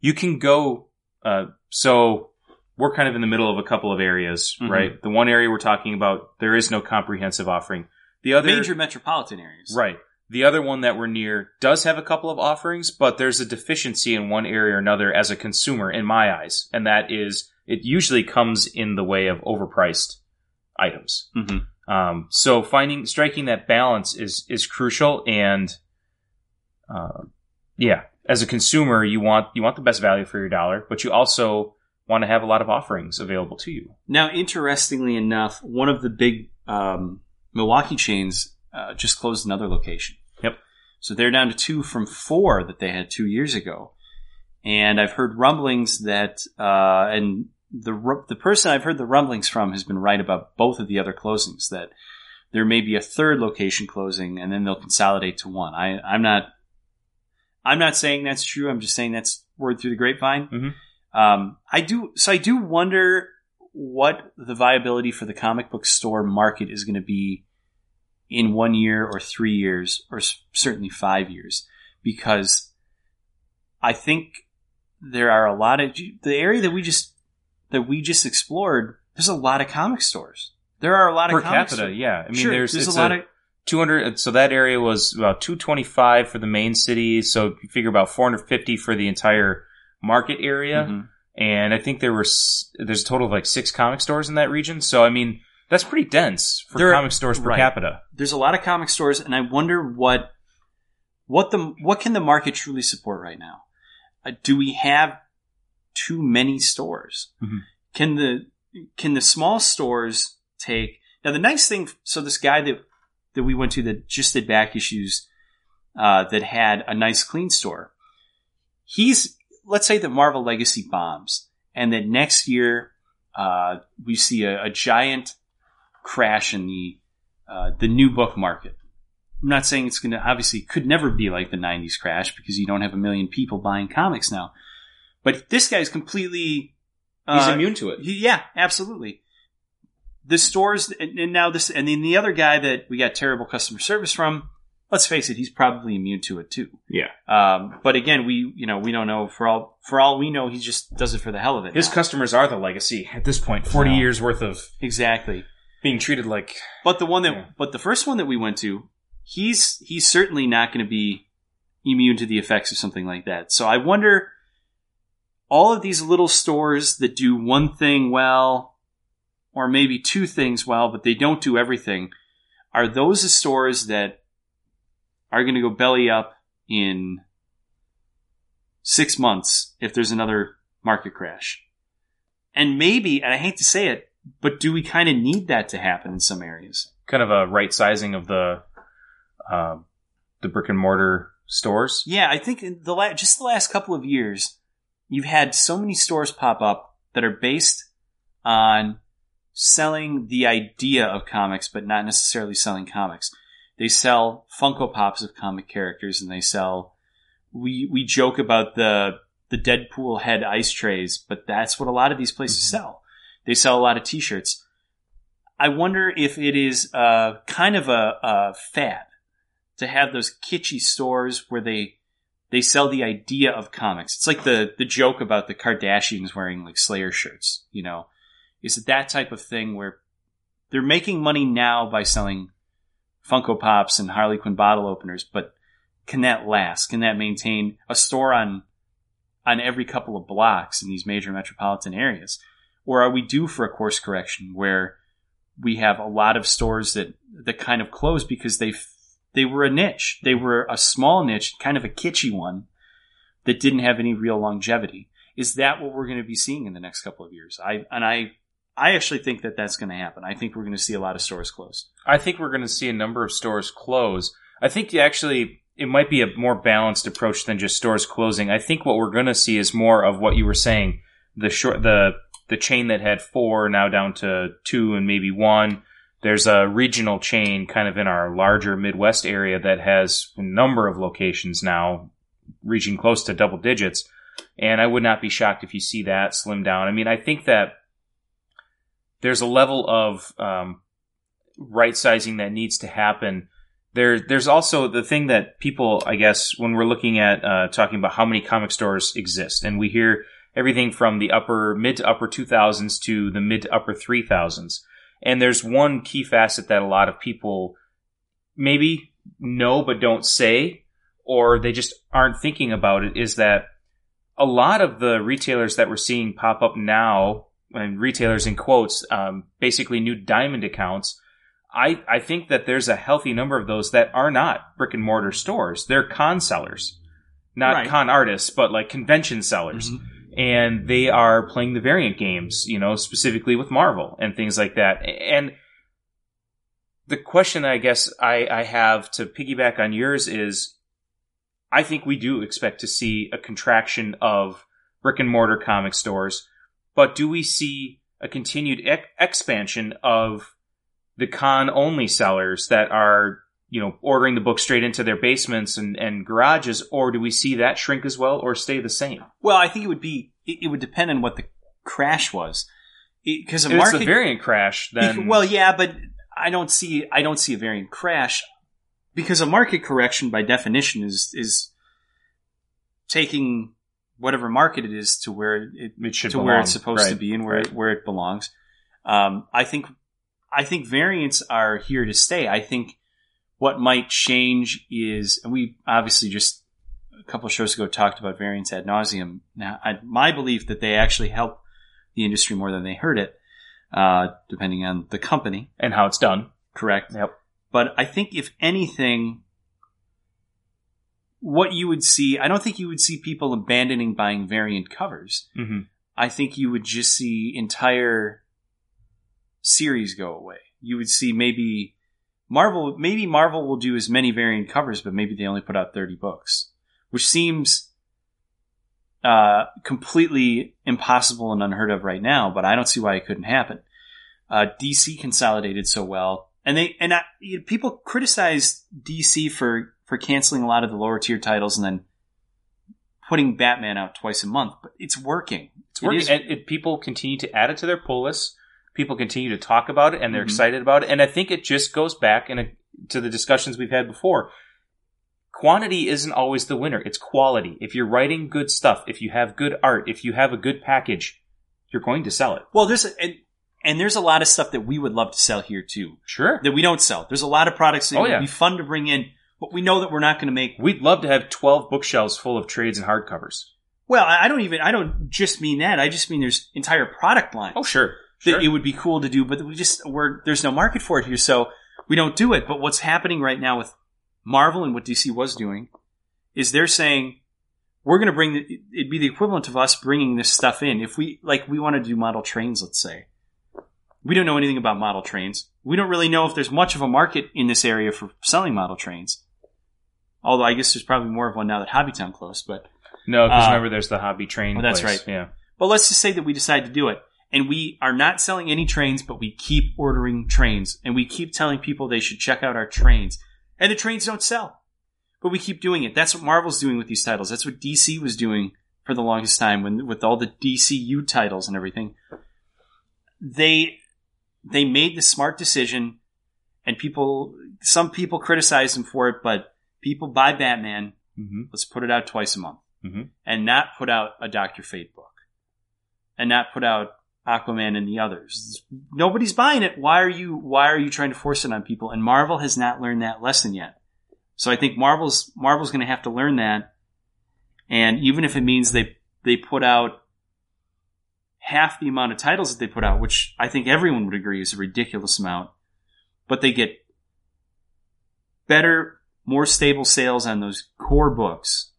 You can go uh, so we're kind of in the middle of a couple of areas, Mhm. right? The one area we're talking about there is no comprehensive offering. The other Major metropolitan areas. right. The other one that we're near does have a couple of offerings, but there's a deficiency in one area or another as a consumer in my eyes, and that is it usually comes in the way of overpriced items. hmm Um, so finding striking that balance is is crucial, and uh, yeah, as a consumer, you want you want the best value for your dollar, but you also want to have a lot of offerings available to you. Now, interestingly enough, one of the big um, Milwaukee chains uh, just closed another location. Yep. So they're down to two from four that they had two years ago. And I've heard rumblings that, uh, and the the person I've heard the rumblings from has been right about both of the other closings. That there may be a third location closing, and then they'll consolidate to one. I, I'm not, I'm not saying that's true. I'm just saying that's word through the grapevine. Mhm. Um, I do. So I do wonder what the viability for the comic book store market is going to be in one year or three years or certainly five years because I think there are a lot of the area that we just that we just explored. There's a lot of comic stores. There are a lot Per of comic capita, stores. yeah. I mean, sure, there's, there's a lot of 200 so that area was about 225 for the main city so you figure about 450 for the entire market area Mhm. and i think there were there's a total of like six comic stores in that region so i mean that's pretty dense for There- comic stores per right. capita there's a lot of comic stores, and I wonder what what the what can the market truly support right now? Uh, do we have too many stores? Mhm. Can the can the small stores take now? The nice thing, so this guy that that we went to that just did back issues uh, that had a nice clean store. He's let's say that Marvel Legacy bombs, and that next year uh, we see a, a giant crash in the uh, the new book market. I'm not saying it's going to obviously could never be like the 90s crash because you don't have a million people buying comics now. But this guy's completely he's uh, immune to it he- yeah, absolutely. the stores, and, and now this, and then the other guy that we got terrible customer service from. Let's face it, he's probably immune to it too. Yeah. Um, but again, we you know we don't know for all for all we know, he just does it for the hell of it. His now. customers are the legacy at this point. Forty years worth of exactly. being treated like But the one that, Yeah. but the first one that we went to, he's he's certainly not going to be immune to the effects of something like that. So I wonder, all of these little stores that do one thing well, or maybe two things well, but they don't do everything, are those the stores that are going to go belly up in six months if there's another market crash? And maybe, and I hate to say it, but do we kind of need that to happen in some areas? kind of a right sizing of the uh, the brick and mortar stores. Yeah, I think in the la- just the last couple of years, you've had so many stores pop up that are based on selling the idea of comics, but not necessarily selling comics. They sell Funko Pops of comic characters, and they sell. We we joke about the the Deadpool head ice trays, but that's what a lot of these places Mhm. sell. They sell a lot of T-shirts. I wonder if it is uh, kind of a, a fad to have those kitschy stores where they they sell the idea of comics. It's like the the joke about the Kardashians wearing like Slayer shirts. You know, is it that type of thing where they're making money now by selling Funko Pops and Harley Quinn bottle openers, but can that last? Can that maintain a store on on every couple of blocks in these major metropolitan areas? Or are we due for a course correction where we have a lot of stores that that kind of close because they they were a niche. They were a small niche, kind of a kitschy one that didn't have any real longevity. Is that what we're going to be seeing in the next couple of years? I and I I actually think that that's going to happen. I think we're going to see a lot of stores close. I think we're going to see a number of stores close. I think actually it might be a more balanced approach than just stores closing. I think what we're going to see is more of what you were saying the short the the chain that had four now down to two and maybe one. There's a regional chain kind of in our larger Midwest area that has a number of locations now, reaching close to double digits. And I would not be shocked if you see that slim down. I mean, I think that there's a level of um, right sizing that needs to happen. There, there's also the thing that people, I guess, when we're looking at uh, talking about how many comic stores exist, and we hear everything from the upper mid to upper 2000s to the mid to upper 3000s. And there's one key facet that a lot of people maybe know but don't say, or they just aren't thinking about it, is that a lot of the retailers that we're seeing pop up now, and retailers in quotes, um, basically new diamond accounts, I, I think that there's a healthy number of those that are not brick and mortar stores. They're con sellers. Not Right. con artists, but like convention sellers and they are playing the variant games, you know, specifically with Marvel and things like that. And the question I guess I, I have to piggyback on yours is I think we do expect to see a contraction of brick and mortar comic stores, but do we see a continued ex- expansion of the con only sellers that are you know ordering the book straight into their basements and, and garages or do we see that shrink as well or stay the same? Well, I think it would be it, it would depend on what the crash was, because a If it's market a variant crash, then well, yeah, but I don't see I don't see a variant crash. Because a market correction by definition is is taking whatever market it is to where it it should to belong. where it's supposed to be and where Right. it, where it belongs. Um, I think I think variants are here to stay. I think what might change is, and we obviously just a couple of shows ago talked about variants ad nauseum. Now, I, my belief that they actually help the industry more than they hurt it, uh, depending on the company. and how it's done. Correct. Yep. But I think if anything, what you would see, I don't think you would see people abandoning buying variant covers. Mm-hmm. I think you would just see entire series go away. You would see maybe Marvel, maybe Marvel will do as many variant covers, but maybe they only put out 30 books, which seems uh, completely impossible and unheard of right now, but I don't see why it couldn't happen. Uh, DC consolidated so well, and they and I, you know, people criticize DC for for canceling a lot of the lower tier titles and then putting Batman out twice a month, but it's working. It's working. is- and it, people continue to add it to their pull list. People continue to talk about it and they're Mhm. excited about it. And I think it just goes back and to the discussions we've had before. Quantity isn't always the winner. It's quality. If you're writing good stuff, if you have good art, if you have a good package, you're going to sell it. Well, there's and, and there's a lot of stuff that we would love to sell here too Sure. that we don't sell. There's a lot of products that Oh, would yeah. be fun to bring in, but we know that we're not going to make. We'd love to have 12 bookshelves full of trades and hardcovers. Well, I don't even. I don't just mean that. I just mean there's entire product lines. Oh, sure. that Sure. it would be cool to do, but we just we're there's no market for it here, so we don't do it. But what's happening right now with Marvel and what DC was doing is they're saying we're going to bring the, it'd be the equivalent of us bringing this stuff in. If we like, we want to do model trains, let's say. We don't know anything about model trains. We don't really know if there's much of a market in this area for selling model trains. Although I guess there's probably more of one now that Hobbytown closed, but No, because Uh, remember, there's the hobby train. Oh, that's place. right. Yeah. But let's just say that we decide to do it. And we are not selling any trains, but we keep ordering trains. And we keep telling people they should check out our trains. And the trains don't sell. But we keep doing it. That's what Marvel's doing with these titles. That's what DC was doing for the longest time when with all the DCU titles and everything. They they made the smart decision and people some people criticize them for it, but people buy Batman, Mm-hmm. let's put it out twice a month Mhm. and not put out a Doctor Fate book and not put out Aquaman and the others. Nobody's buying it. Why are you why are you trying to force it on people? And Marvel has not learned that lesson yet. So I think Marvel's Marvel's going to have to learn that. And even if it means they they put out half the amount of titles that they put out, which I think everyone would agree is a ridiculous amount, but they get better, more stable sales on those core books.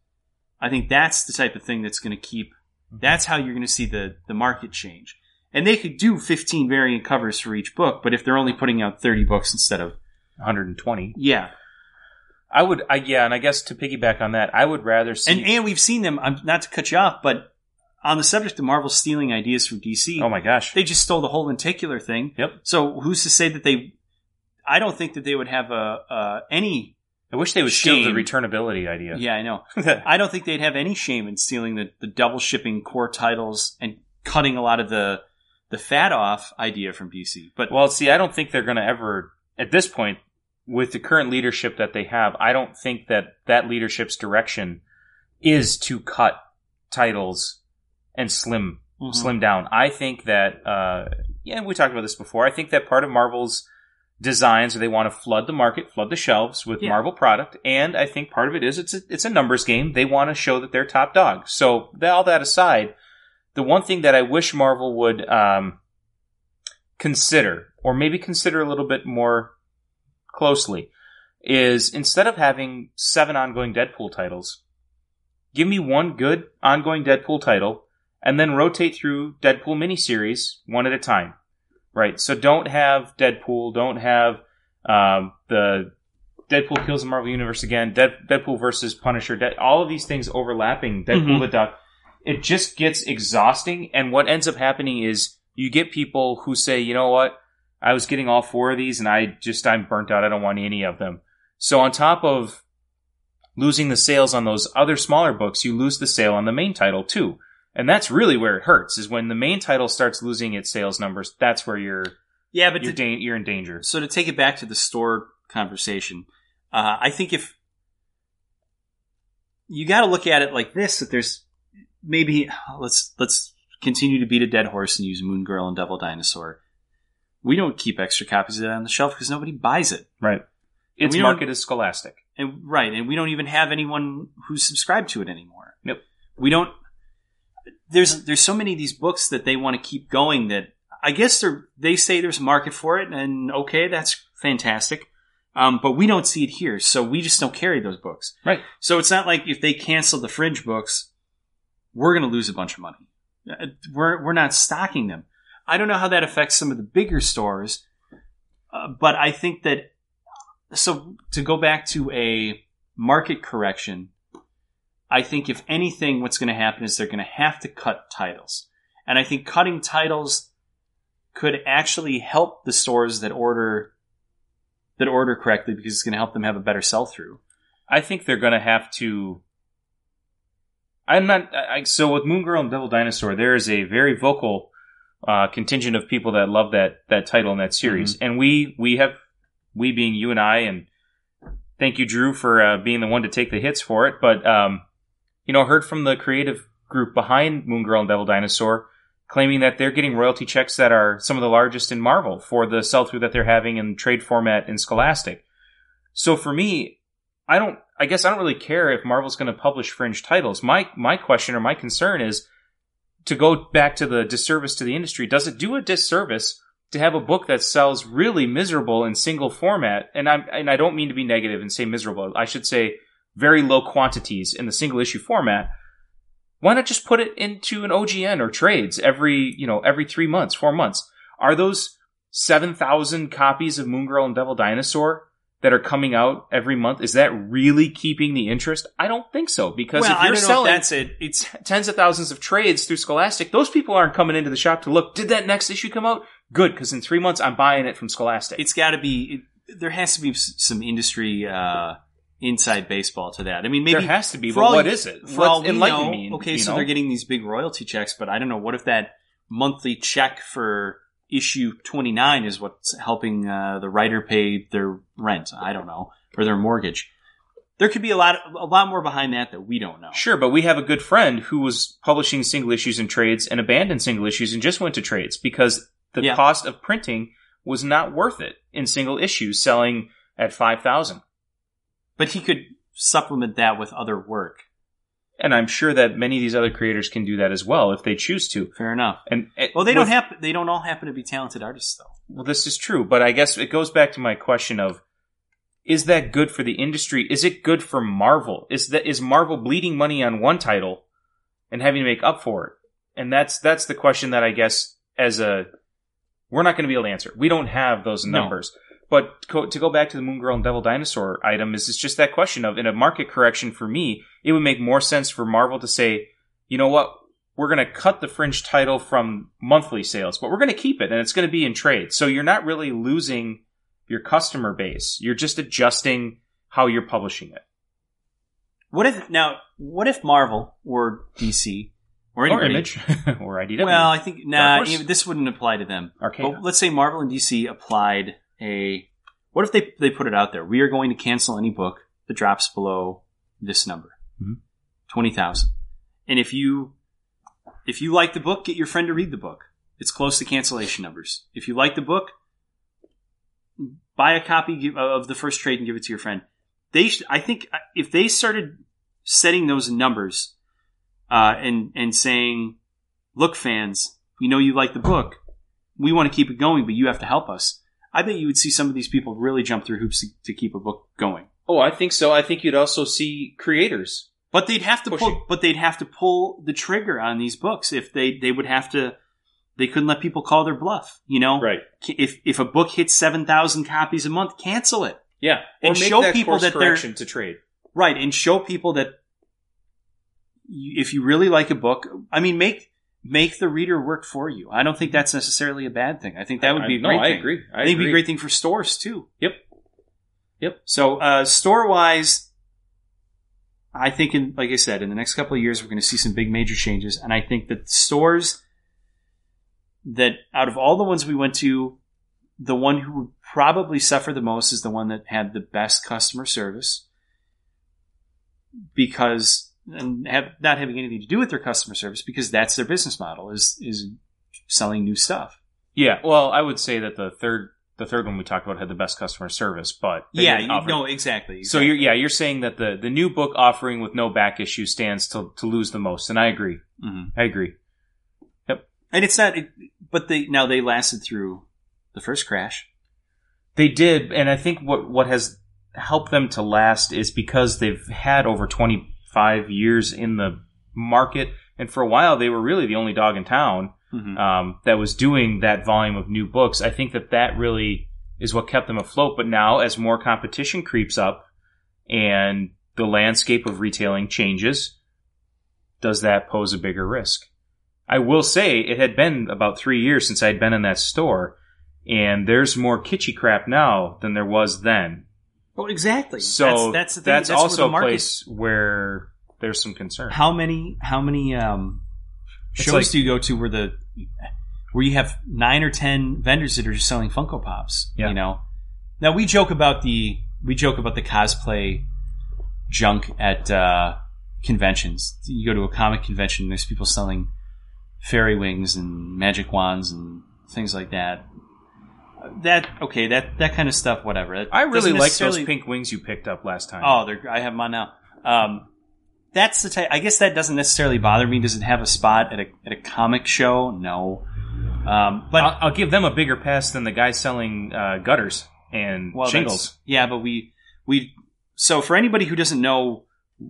I think that's the type of thing that's going to keep. That's how you're going to see the the market change. And they could do 15 variant covers for each book, but if they're only putting out 30 books instead of 120. yeah, I would, I, yeah, and I guess to piggyback on that, I would rather see. and and we've seen them. I'm not to cut you off, but on the subject of Marvel stealing ideas from DC, oh my gosh. they just stole the whole lenticular thing. Yep. So who's to say that they? I don't think that they would have a uh, any. I wish they would steal the returnability idea. Yeah, I know. I don't think they'd have any shame in stealing the, the double shipping core titles and cutting a lot of the the fat off idea from DC. But well, see, I don't think they're going to ever, at this point, with the current leadership that they have, I don't think that that leadership's direction is to cut titles and slim Mhm. slim down. I think that, uh, yeah, we talked about this before. I think that part of Marvel's designs are they want to flood the market, flood the shelves with Yeah. Marvel product, and I think part of it is it's a, it's a numbers game. They want to show that they're top dog. So all that aside, the one thing that I wish Marvel would um, consider, or maybe consider a little bit more closely, is instead of having seven ongoing Deadpool titles, give me one good ongoing Deadpool title, and then rotate through Deadpool miniseries one at a time. Right. So don't have Deadpool. Don't have um, the Deadpool kills the Marvel Universe again. Dead, Deadpool versus Punisher. Dead, all of these things overlapping. Deadpool Mhm. the Duck. It just gets exhausting. And what ends up happening is you get people who say, you know what, I was getting all four of these, and I just I'm burnt out. I don't want any of them. So on top of losing the sales on those other smaller books, you lose the sale on the main title too. And that's really where it hurts is when the main title starts losing its sales numbers. That's where you're yeah, but you're, to, da- you're in danger. so to take it back to the store conversation, uh, I think if you got to look at it like this, that there's maybe let's let's continue to beat a dead horse and use Moon Girl and Devil Dinosaur. We don't keep extra copies of that on the shelf because nobody buys it. Right. Its market is scholastic. And right, and we don't even have anyone who's subscribed to it anymore. Nope. We don't. There's there's so many of these books that they want to keep going that I guess they they say there's a market for it, and okay, that's fantastic. Um, but we don't see it here, so we just don't carry those books. Right. So it's not like if they cancel the fringe books, we're going to lose a bunch of money. Uh, We're we're not stocking them. I don't know how that affects some of the bigger stores, uh, but I think that so to go back to a market correction, I think if anything, what's going to happen is they're going to have to cut titles, and I think cutting titles could actually help the stores that order that order correctly because it's going to help them have a better sell through. I think they're going to have to. I'm not. I, so with Moon Girl and Devil Dinosaur, there is a very vocal uh, contingent of people that love that that title and that series, and we we have we being you and I, and thank you, Drew, for uh, being the one to take the hits for it. But um, you know, heard from the creative group behind Moon Girl and Devil Dinosaur, claiming that they're getting royalty checks that are some of the largest in Marvel for the sell through that they're having in trade format in Scholastic. So for me, I don't. I guess I don't really care if Marvel's going to publish fringe titles. My my question or my concern is to go back to the disservice to the industry. Does it do a disservice to have a book that sells really miserable in single format? And I and I don't mean to be negative and say miserable. I should say very low quantities in the single issue format. Why not just put it into an OGN or trades every you know every three months, four months? Are those seven thousand copies of Moon Girl and Devil Dinosaur that are coming out every month, is that really keeping the interest? I don't think so because well, if you're selling know if that's it. It's tens of thousands of trades through Scholastic, those people aren't coming into the shop to look. Did that next issue come out? Good, because in three months I'm buying it from Scholastic. it's got to be. It, there has to be some industry uh, inside baseball to that. I mean, maybe there has to be, for but all what is it? For all we know, okay, so know? they're getting these big royalty checks, but I don't know. What if that monthly check for issue twenty nine is what's helping uh, the writer pay their rent? I don't know, or their mortgage. There could be a lot, a lot more behind that that we don't know. Sure, but we have a good friend who was publishing single issues and trades and abandoned single issues and just went to trades because the Yeah. cost of printing was not worth it in single issues selling at 5000 But he could supplement that with other work. and i'm sure that many of these other creators can do that as well if they choose to Fair enough. and eh, Well, they with- don't happen. They don't all happen to be talented artists, though. Well, this is true, but I guess it goes back to my question of is that good for the industry? Is it good for Marvel? Is that is Marvel bleeding money on one title and having to make up for it? And that's that's the question that I guess as a we're not going to be able to answer. We don't have those No. But co- to go back to the Moon Girl and Devil Dinosaur item is it's just that question of in a market correction for me, it would make more sense for Marvel to say, you know what, we're going to cut the fringe title from monthly sales, but we're going to keep it and it's going to be in trade. So you're not really losing your customer base. You're just adjusting how you're publishing it. What if now? What if Marvel or DC or Or? Image or IDW. Well, I think nah. Dark Horse? even- This wouldn't apply to them. But let's say Marvel and DC applied a. What if they they put it out there? We are going to cancel any book that drops below this number, Mhm. twenty thousand. And if you if you like the book, get your friend to read the book. It's close to cancellation numbers. If you like the book, buy a copy of the first trade and give it to your friend. They, sh- I think, uh, if they started setting those numbers uh, and and saying, "Look, fans, we know you like the book. We want to keep it going, but you have to help us." I bet you would see some of these people really jump through hoops to, to keep a book going. oh, I think so. I think you'd also see creators. But they'd have to Pushing. pull. But they'd have to pull the trigger on these books if they they would have to. They couldn't let people call their bluff. You know, Right. if if a book hits seven thousand copies a month, cancel it. Yeah. And or make show that people that they're- to trade. Right, and show people that if you really like a book, I mean, make make the reader work for you. I don't think that's necessarily a bad thing. I think that would be a I- no, great I thing. agree. I I, think it'd be a great thing for stores too. Yep. Yep. So uh, store wise, I think in like I said, in the next couple of years, we're going to see some big major changes, and I think that stores that out of all the ones we went to, the one who would probably suffer the most is the one that had the best customer service because and have not having anything to do with their customer service because that's their business model is is selling new stuff. Yeah. Well, I would say that the third the third one we talked about had the best customer service, but yeah, didn't you, offer- no, exactly. So you're yeah you're saying that the the new book offering with no back issue stands to to lose the most, and I agree. hmm I agree. Yep. And it's not, it, but they now they lasted through the first crash. They did, and I think what what has helped them to last is because they've had over 25 years in the market, and for a while they were really the only dog in town Mhm. um, that was doing that volume of new books. I think that that really is what kept them afloat. But now, as more competition creeps up and the landscape of retailing changes, does that pose a bigger risk? I will say it had been about three years since I'd been in that store, and there's more kitschy crap now than there was then. Oh, exactly. So that's that's, that's, the thing. That's where also the a market- place where there's some concern. How many how many um, shows like- do you go to where the where you have nine or ten vendors that are just selling Funko Pops. Yeah. You know, now we joke about the we joke about the cosplay junk at uh, conventions. You go to a comic convention, there's people selling fairy wings and magic wands and things like that. That okay, that that kind of stuff, whatever. That I really doesn't like those necessarily- pink wings you picked up last time. Oh, they're, I have them on now. Um, that's the type. I guess that doesn't necessarily bother me. Does it have a spot at a at a comic show? No. Um, but I'll, I'll give them a bigger pass than the guy selling uh, gutters and well, shingles. that's- Yeah, but we we so for anybody who doesn't know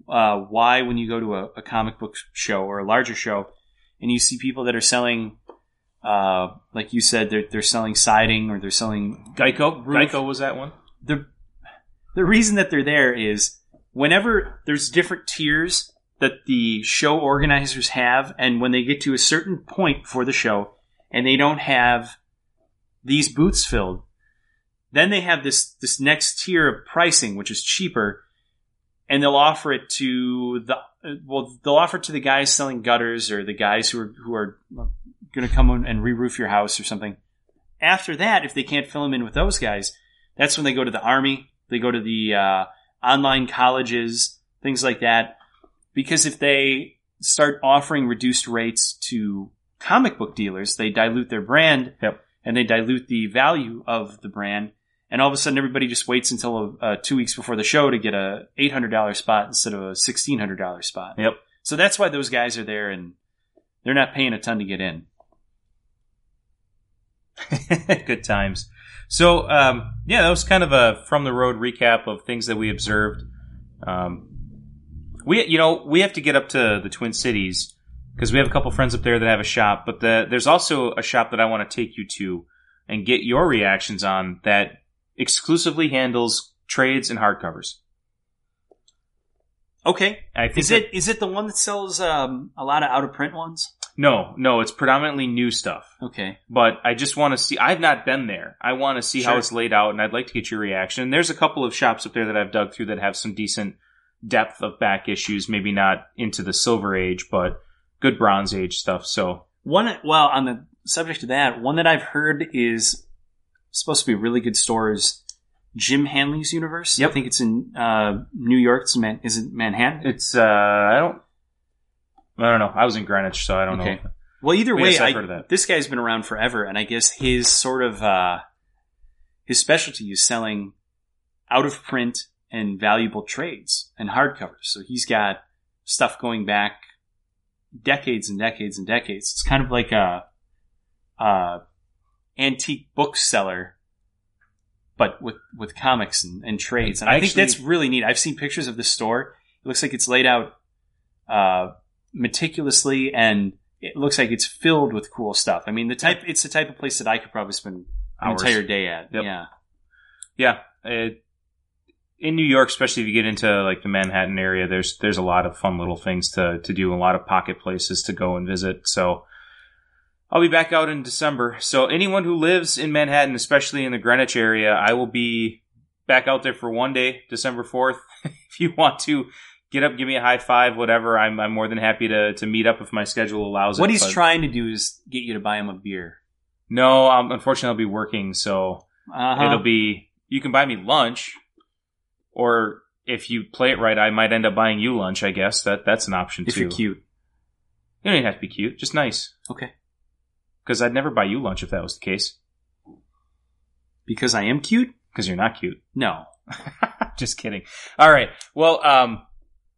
uh, why when you go to a, a comic book show or a larger show and you see people that are selling. Uh, like you said, they're they're selling siding or they're selling Geico, Roof. Geico was that one. the the reason that they're there is whenever there's different tiers that the show organizers have, and when they get to a certain point for the show, and they don't have these booths filled, then they have this this next tier of pricing, which is cheaper, and they'll offer it to the well, they'll offer it to the guys selling gutters or the guys who are who are going to come in and re-roof your house or something. After that, if they can't fill them in with those guys, that's when they go to the army. They go to the uh, online colleges, things like that. Because if they start offering reduced rates to comic book dealers, they dilute their brand Yep. and they dilute the value of the brand. And all of a sudden, everybody just waits until uh, two weeks before the show to get a eight hundred dollar spot instead of a sixteen hundred dollar spot. Yep. So that's why those guys are there, and they're not paying a ton to get in. Good times. So, um, yeah, that was kind of a from the road recap of things that we observed. Um, we, you know, we have to get up to the Twin Cities because we have a couple friends up there that have a shop. But the, there's also a shop that I want to take you to and get your reactions on that exclusively handles trades and hardcovers. Okay, I think is that- it is it the one that sells um, a lot of out of print ones? No, no, it's predominantly new stuff. Okay, but I just want to see. I've not been there. I want to see how it's laid out, and I'd like to get your reaction. And there's a couple of shops up there that I've dug through that have some decent depth of back issues. Maybe not into the Silver Age, but good Bronze Age stuff. So one. Well, on the subject of that, one that I've heard is supposed to be a really good store is Jim Hanley's Universe. Yep. I think it's in uh, New York. It's in Man- is it Manhattan? it's uh, I don't, I don't know. I was in Greenwich, so I don't Okay. know. Well, either way, yes, I've heard that. this guy's been around forever, and I guess his sort of uh, his specialty is selling out of print and valuable trades and hardcovers. So he's got stuff going back decades and decades and decades. It's kind of like a, a antique bookseller, but with with comics and, and trades. And I, I think actually- that's really neat. I've seen pictures of the store. It looks like it's laid out uh, meticulously, and it looks like it's filled with cool stuff. I mean, the type it's the type of place that I could probably spend an entire day at. Yep. Yeah. Yeah, it, in New York, especially if you get into like the Manhattan area, there's there's a lot of fun little things to to do, a lot of pocket places to go and visit. So I'll be back out in December. So anyone who lives in Manhattan, especially in the Greenwich area, I will be back out there for one day, December fourth. if you want to get up, give me a high five, whatever, I'm I'm more than happy to to meet up if my schedule allows it. What he's but- trying to do is get you to buy him a beer. No, um, unfortunately, I'll be working, so Uh-huh. It'll be you can buy me lunch, or if you play it right, I might end up buying you lunch. I guess that that's an option if too. you're cute. You don't even have to be cute, just nice. Okay. Because I'd never buy you lunch if that was the case. Because I am cute? Because you're not cute. No. just kidding. All right. Well, um,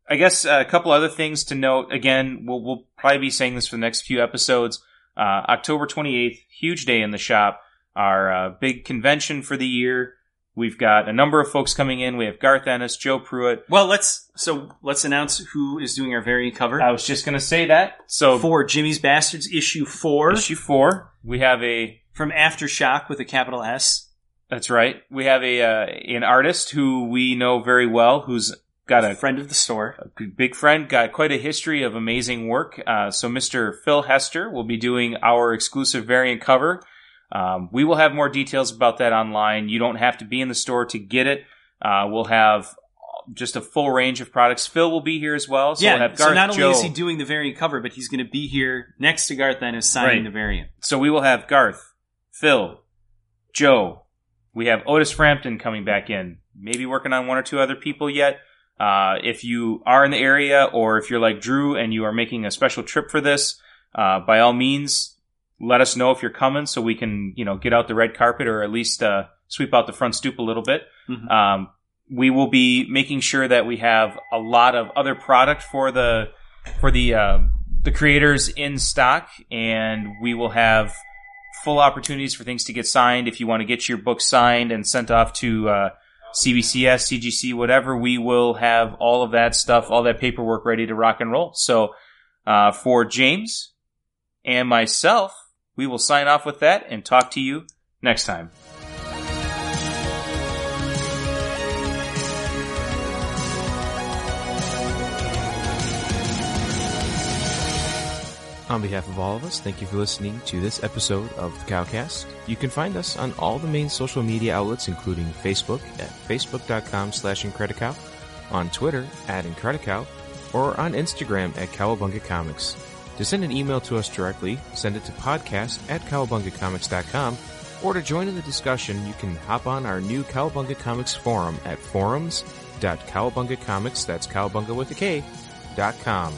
I guess a couple other things to note. Again, we'll we'll probably be saying this for the next few episodes. Uh, October 28th, huge day in the shop. Our uh, big convention for the year. We've got a number of folks coming in. We have Garth Ennis, Joe Pruett, Well, let's so let's announce who is doing our variant cover I was just going to say that. So, for Jimmy's Bastards issue four issue four, we have a. from AfterShock with a capital S. That's right. We have a uh, an artist who we know very well, who's got a friend of the store. a big friend, got quite a history of amazing work. Uh, so, Mr. Phil Hester will be doing our exclusive variant cover. Um, we will have more details about that online. You don't have to be in the store to get it. Uh, we'll have just a full range of products. Phil will be here as well. So yeah. we'll have so not only Joe. is he doing the variant cover, but he's going to be here next to Garth Ennis signing Right. the variant. So we will have Garth, Phil, Joe. We have Otis Frampton coming back in. Maybe working on one or two other people yet. Uh, if you are in the area, or if you're like Drew and you are making a special trip for this, uh, by all means, let us know if you're coming so we can, you know, get out the red carpet or at least uh, sweep out the front stoop a little bit. Mhm. Um, we will be making sure that we have a lot of other product for the for the uh, the creators in stock, and we will have full opportunities for things to get signed. If you want to get your book signed and sent off to uh, CBCS, CGC, whatever, we will have all of that stuff, all that paperwork ready to rock and roll. So uh, for James and myself, we will sign off with that and talk to you next time. On behalf of all of us, thank you for listening to this episode of the Cowcast. You can find us on all the main social media outlets, including Facebook at facebook.com slash Incredicow, on Twitter at Incredicow, or on Instagram at Kowabunga Comics. To send an email to us directly, send it to podcast at kowabungacomics.com, or to join in the discussion, you can hop on our new Kowabunga Comics forum at forums.kowabungacomics, that's kowabunga with a K, dot com.